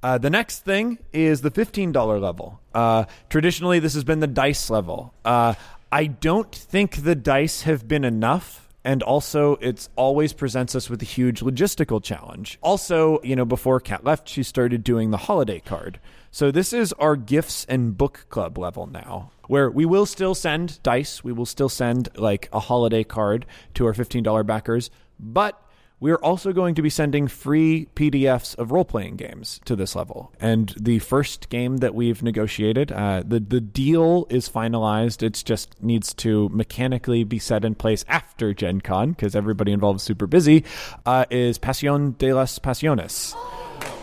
Uh, the next thing is the $15 level. Uh, traditionally, this has been the dice level. Uh, I don't think the dice have been enough. And also, it's always presents us with a huge logistical challenge. Also, you know, before Kat left, she started doing the holiday card. So this is our gifts and book club level now, where we will still send dice. We will still send like a holiday card to our $15 backers, but we're also going to be sending free PDFs of role playing games to this level. And the first game that we've negotiated, uh, the, the deal is finalized. It just needs to mechanically be set in place after Gen Con because everybody involved is super busy, uh, is Pasión de las Pasiones.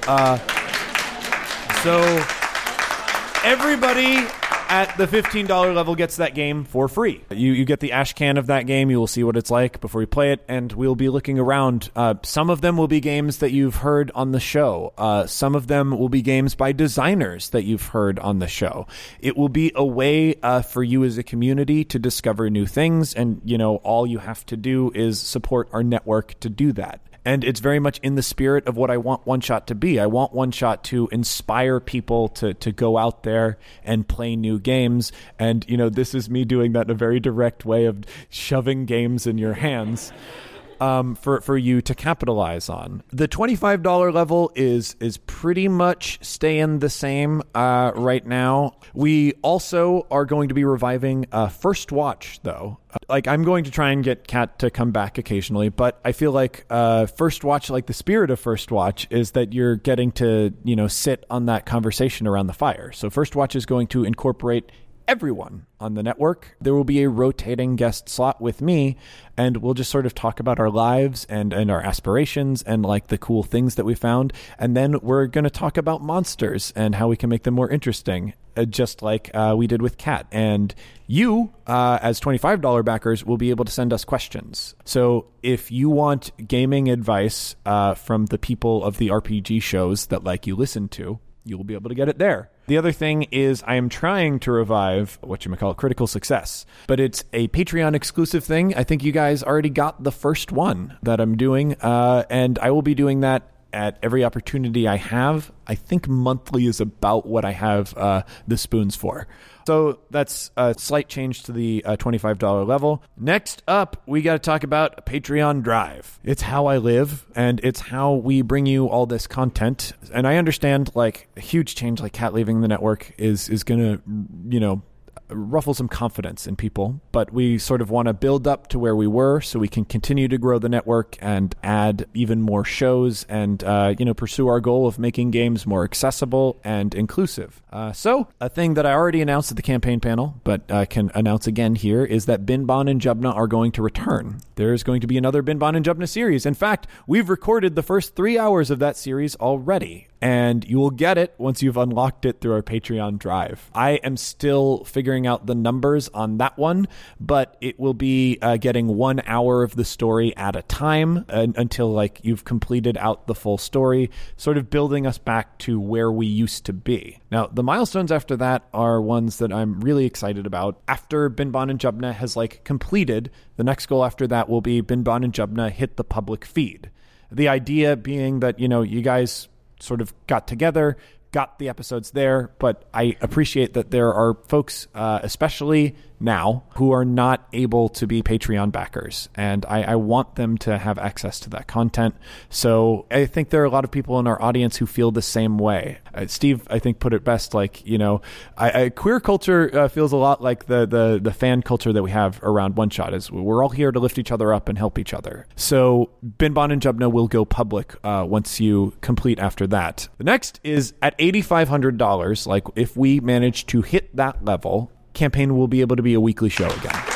Uh, so everybody at the $15 level gets that game for free. You, you get the ash can of that game. You will see what it's like before you play it, and we'll be looking around. Uh, some of them will be games that you've heard on the show. Uh, some of them will be games by designers that you've heard on the show. It will be a way uh, for you as a community to discover new things, and you know all you have to do is support our network to do that and it's very much in the spirit of what I want One Shot to be. I want One Shot to inspire people to to go out there and play new games. And you know, this is me doing that in a very direct way of shoving games in your hands. Um, for for you to capitalize on. The twenty five dollar level is is pretty much staying the same uh, right now. We also are going to be reviving uh, First Watch though. Like I'm going to try and get Kat to come back occasionally, but I feel like uh, First Watch, like the spirit of First Watch, is that you're getting to you know sit on that conversation around the fire. So First Watch is going to incorporate everyone on the network. There will be a rotating guest slot with me, and we'll just sort of talk about our lives and, and our aspirations and like the cool things that we found. And then we're going to talk about monsters and how we can make them more interesting, uh, just like uh, we did with Kat. And you, uh, as $25 backers, will be able to send us questions. So if you want gaming advice uh, from the people of the RPG shows that like you listen to, you will be able to get it there. The other thing is I am trying to revive what you might call critical success, but it's a Patreon exclusive thing. I think you guys already got the first one that I'm doing, uh, and I will be doing that at every opportunity I have. I think monthly is about what I have uh, the spoons for. So that's a slight change to the uh, $25 level. Next up, we got to talk about Patreon Drive. It's how I live and it's how we bring you all this content. And I understand like a huge change like Kat leaving the network is is going to, you know, ruffle some confidence in people, but we sort of want to build up to where we were so we can continue to grow the network and add even more shows and, uh, you know, pursue our goal of making games more accessible and inclusive. Uh, so, a thing that I already announced at the campaign panel, but I can announce again here, is that Binbon and Jubna are going to return. There's going to be another Binbon and Jubna series. In fact, we've recorded the first three hours of that series already and you will get it once you've unlocked it through our Patreon drive. I am still figuring out the numbers on that one, but it will be uh, getting one hour of the story at a time uh, until like you've completed out the full story, sort of building us back to where we used to be. Now, the milestones after that are ones that I'm really excited about. After Binbon and Jubna has like completed, the next goal after that will be Binbon and Jubna hit the public feed. The idea being that, you know, you guys sort of got together, got the episodes there. But I appreciate that there are folks, uh, especially now, who are not able to be Patreon backers. And I, I, want them to have access to that content. So I think there are a lot of people in our audience who feel the same way. Uh, Steve, I think, put it best like, you know, I, I, queer culture uh, feels a lot like the, the, the fan culture that we have around One Shot is we're all here to lift each other up and help each other. So Binbon and Jubna will go public uh, once you complete after that. The next is at $8,500. Like if we manage to hit that level, campaign will be able to be a weekly show again.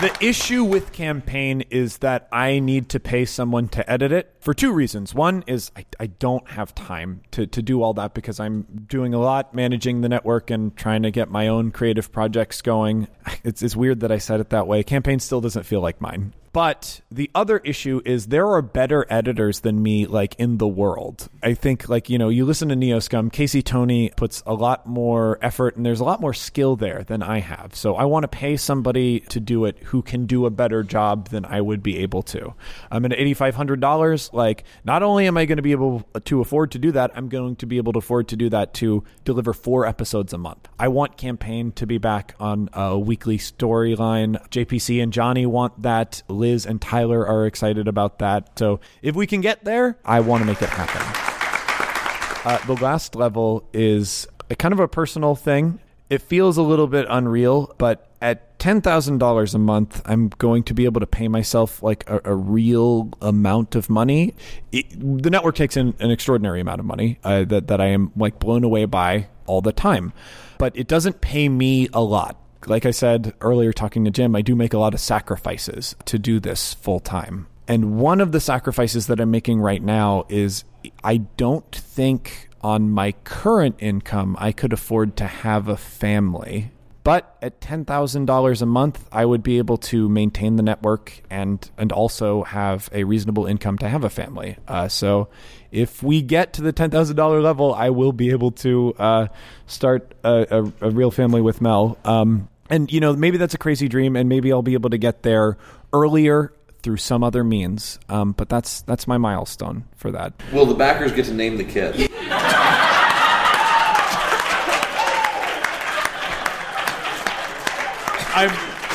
The issue with campaign is that I need to pay someone to edit it for two reasons. One is I, I don't have time to, to do all that because I'm doing a lot managing the network and trying to get my own creative projects going. It's, it's weird that I said it that way. Campaign still doesn't feel like mine. But the other issue is there are better editors than me, like in the world. I think, like, you know, you listen to Neo Scum, Casey Tony puts a lot more effort and there's a lot more skill there than I have. So I want to pay somebody to do it who can do a better job than I would be able to. I'm at $8,500. Like, not only am I going to be able to afford to do that, I'm going to be able to afford to do that to deliver four episodes a month. I want campaign to be back on a weekly storyline. JPC and Johnny want that. Liz and Tyler are excited about that. So if we can get there, I want to make it happen. Uh, the last level is kind of a personal thing. It feels a little bit unreal, but at $10,000 a month, I'm going to be able to pay myself like a, a real amount of money. It, the network takes in an extraordinary amount of money uh, that, that I am like blown away by all the time, but it doesn't pay me a lot like I said earlier, talking to Jim, I do make a lot of sacrifices to do this full time. And one of the sacrifices that I'm making right now is I don't think on my current income I could afford to have a family. But at $10,000 a month, I would be able to maintain the network and, and also have a reasonable income to have a family. Uh, so if we get to the $10,000 level, I will be able to uh, start a, a, a, real family with Mel. Um, and you know maybe that's a crazy dream and maybe i'll be able to get there earlier through some other means um, but that's that's my milestone for that will the backers get to name the kid i'm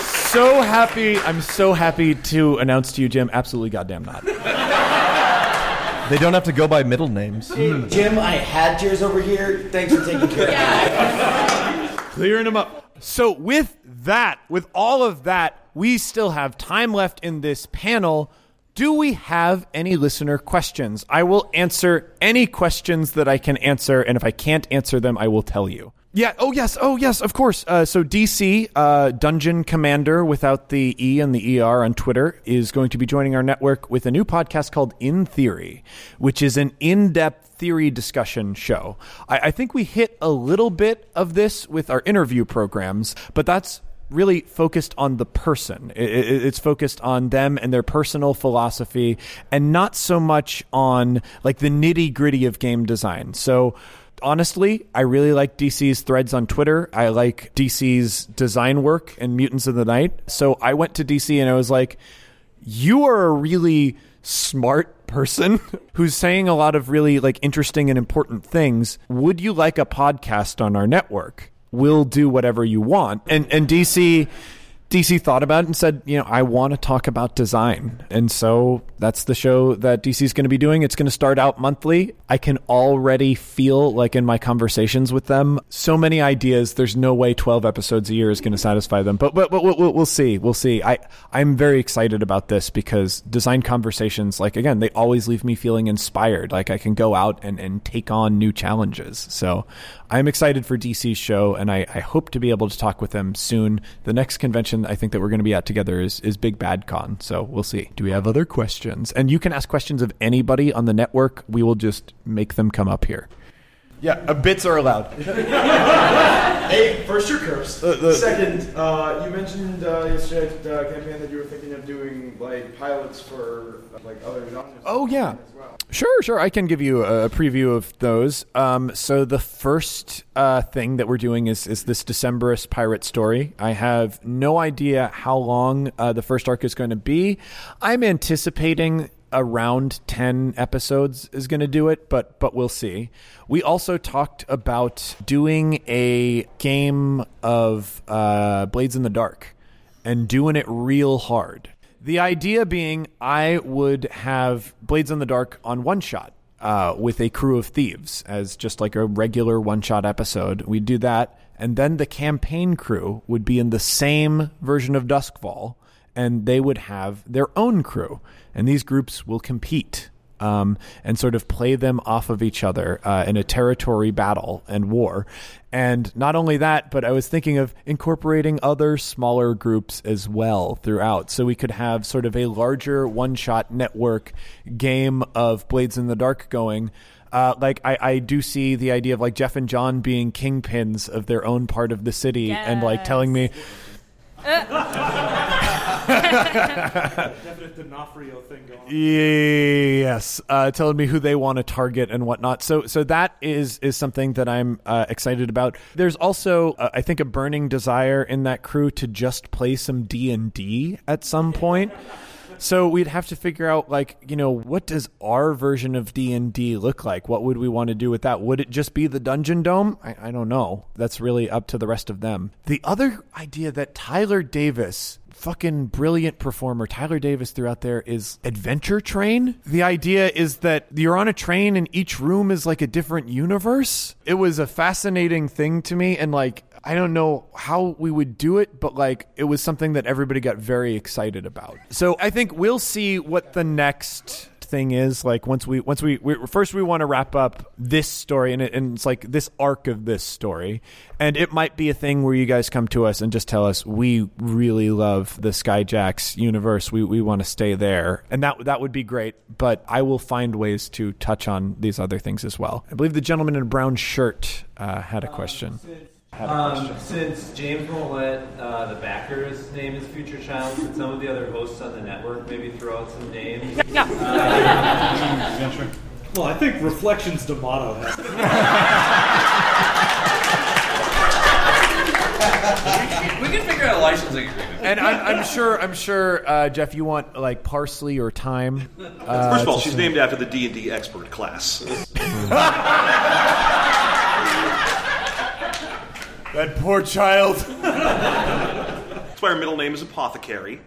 so happy i'm so happy to announce to you jim absolutely goddamn not they don't have to go by middle names jim i had tears over here thanks for taking care of me clearing them up so, with that, with all of that, we still have time left in this panel. Do we have any listener questions? I will answer any questions that I can answer, and if I can't answer them, I will tell you. Yeah. Oh, yes. Oh, yes. Of course. Uh, so DC uh, Dungeon Commander without the E and the ER on Twitter is going to be joining our network with a new podcast called In Theory, which is an in-depth theory discussion show. I, I think we hit a little bit of this with our interview programs, but that's really focused on the person. It's focused on them and their personal philosophy, and not so much on like the nitty gritty of game design. So honestly, I really like DC's threads on Twitter. I like DC's design work and Mutants of the Night. So I went to DC and I was like, you are a really smart person who's saying a lot of really like interesting and important things. Would you like a podcast on our network? We'll do whatever you want. And and DC DC thought about it and said, you know, I want to talk about design. And so that's the show that DC is going to be doing. It's going to start out monthly. I can already feel like in my conversations with them, so many ideas. There's no way 12 episodes a year is going to satisfy them. But but, but we'll, we'll see. We'll see. I I'm very excited about this because design conversations, like again, they always leave me feeling inspired. Like I can go out and and take on new challenges. So I'm excited for DC's show, and I, I hope to be able to talk with them soon. The next convention I think that we're going to be at together is, is Big Bad Con, so we'll see. Do we have other questions? And you can ask questions of anybody on the network. We will just make them come up here. Yeah, uh, bits are allowed. Hey, first your curse. Uh, the- Second, uh, you mentioned uh, yesterday at the campaign that you were thinking of doing like pilots for uh, like other genres. Oh yeah. as well. Sure, sure. I can give you a, a preview of those. Um, so the first uh, thing that we're doing is is this Decemberist pirate story. I have no idea how long uh, the first arc is going to be. I'm anticipating around 10 episodes is going to do it but but we'll see we also talked about doing a game of uh, blades in the dark and doing it real hard. The idea being, I would have Blades in the Dark on one shot uh, with a crew of thieves as just like a regular one shot episode. We'd do that. And then the campaign crew would be in the same version of Doskvol, and they would have their own crew. And these groups will compete um, and sort of play them off of each other uh, in a territory battle and war. And not only that, but I was thinking of incorporating other smaller groups as well throughout. So we could have sort of a larger one shot network game of Blades in the Dark going. Uh, like I, I do see the idea of like Jef and Jon being kingpins of their own part of the city and like telling me Definite D'Onofrio thing going on. Yes, uh, telling me who they want to target and whatnot. So, so that is is something that I'm uh, excited about. There's also, uh, I think, a burning desire in that crew to just play some D and D at some point. So we'd have to figure out, like, you know, what does our version of D and D look like? What would we want to do with that? Would it just be the Dungeon Dome? I, I don't know. That's really up to the rest of them. The other idea that Tyler Davis fucking brilliant performer Tyler Davis throughout there is Adventure Train. The idea is that you're on a train and each room is like a different universe. It was a fascinating thing to me and like I don't know how we would do it, but like it was something that everybody got very excited about. So I think we'll see what the next thing is like once we once we, we first we want to wrap up this story and, it, and it's like this arc of this story. And it might be a thing where you guys come to us and just tell us we really love the skyjacks universe. We, we want to stay there. And that that would be great but i will find ways to touch on these other things as well. I believe the gentleman in a brown shirt uh, had a question. Um, since James won't let uh, the backers name his future child, could some of the other hosts on the network maybe throw out some names? Yeah. Well, I think Reflections D'Amato has. We can figure out a licensing agreement. and I'm, I'm sure i'm sure uh, jef you want like parsley or thyme uh, First of all, she's named after the D and D expert class. that poor child That's why her middle name is Apothecary.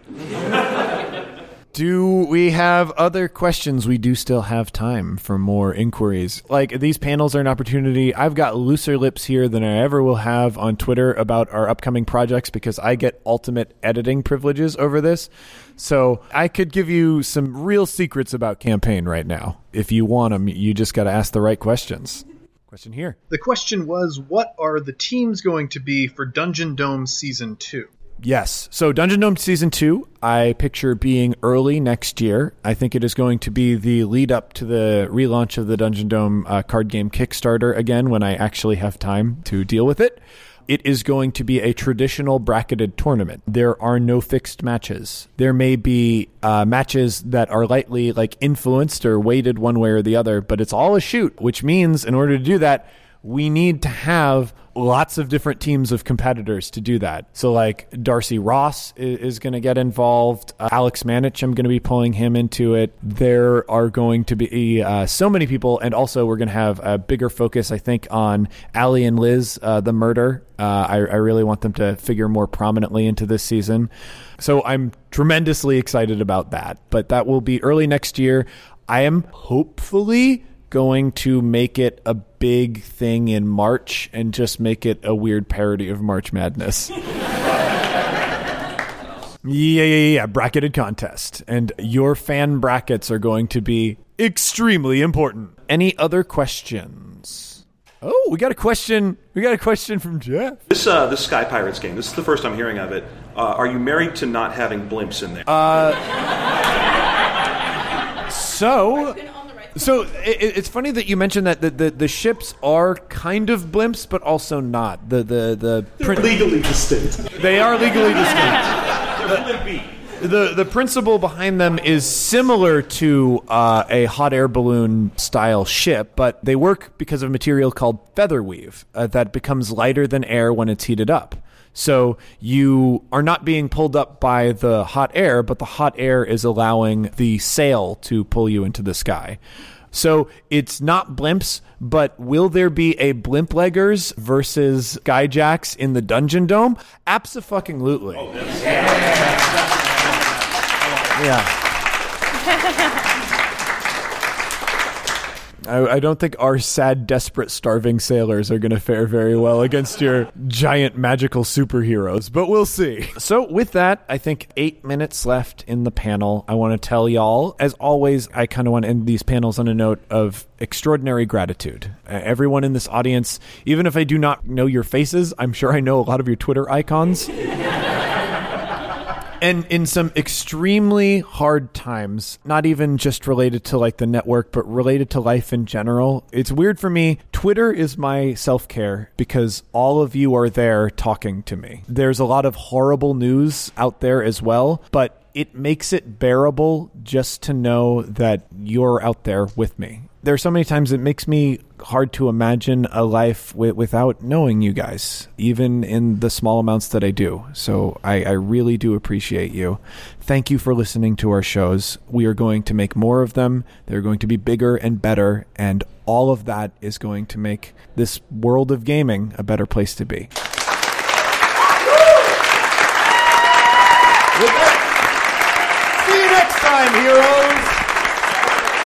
Do we have other questions? We do still have time for more inquiries. Like these panels are an opportunity. I've got looser lips here than I ever will have on Twitter about our upcoming projects because I get ultimate editing privileges over this. So I could give you some real secrets about campaign right now. If you want them, you just got to ask the right questions. Question here. The question was, what are the teams going to be for Dungeon Dome Season 2? Yes. So Dungeon Dome Season 2, I picture being early next year. I think it is going to be the lead up to the relaunch of the Dungeon Dome uh, card game Kickstarter again when I actually have time to deal with it. It is going to be a traditional bracketed tournament. There are no fixed matches. There may be uh, matches that are lightly like influenced or weighted one way or the other, but it's all a shoot, which means in order to do that, we need to have lots of different teams of competitors to do that. So, like Darcy Ross is, is going to get involved. Uh, Alex Manich, I'm going to be pulling him into it. There are going to be uh, so many people, and also we're going to have a bigger focus, I think, on Aly and Liz, uh, the murder. Uh, I, I really want them to figure more prominently into this season. So, I'm tremendously excited about that. But that will be early next year. I am hopefully going to make it a big thing in March and just make it a weird parody of March Madness. Yeah, yeah, yeah, bracketed contest. And your fan brackets are going to be extremely important. Any other questions? Oh, we got a question. We got a question from Jef. This uh, this Sky Pirates game. This is the first I'm hearing of it. Uh, are you married to not having blimps in there? Uh, so, so it, it's funny that you mentioned that the, the, the ships are kind of blimps, but also not. The the the They're legally distinct. They are legally distinct. The the principle behind them is similar to uh, a hot air balloon style ship, but they work because of a material called feather weave uh, that becomes lighter than air when it's heated up. So you are not being pulled up by the hot air, but the hot air is allowing the sail to pull you into the sky. So it's not blimps, but will there be a blimp leggers versus skyjacks in the dungeon dome? Absolutely. Oh, yeah. I, I don't think our sad, desperate, starving sailors are going to fare very well against your giant magical superheroes, but we'll see. So, with that, I think eight minutes left in the panel. I want to tell y'all, as always, I kind of want to end these panels on a note of extraordinary gratitude. Everyone in this audience, even if I do not know your faces, I'm sure I know a lot of your Twitter icons. And in some extremely hard times, not even just related to like the network, but related to life in general. It's weird for me. Twitter is my self care because all of you are there talking to me. There's a lot of horrible news out there as well, but it makes it bearable just to know that you're out there with me. There are so many times it makes me hard to imagine a life wi- without knowing you guys, even in the small amounts that I do. So I, I really do appreciate you. Thank you for listening to our shows. We are going to make more of them. They're going to be bigger and better, and all of that is going to make this world of gaming a better place to be. See you next time here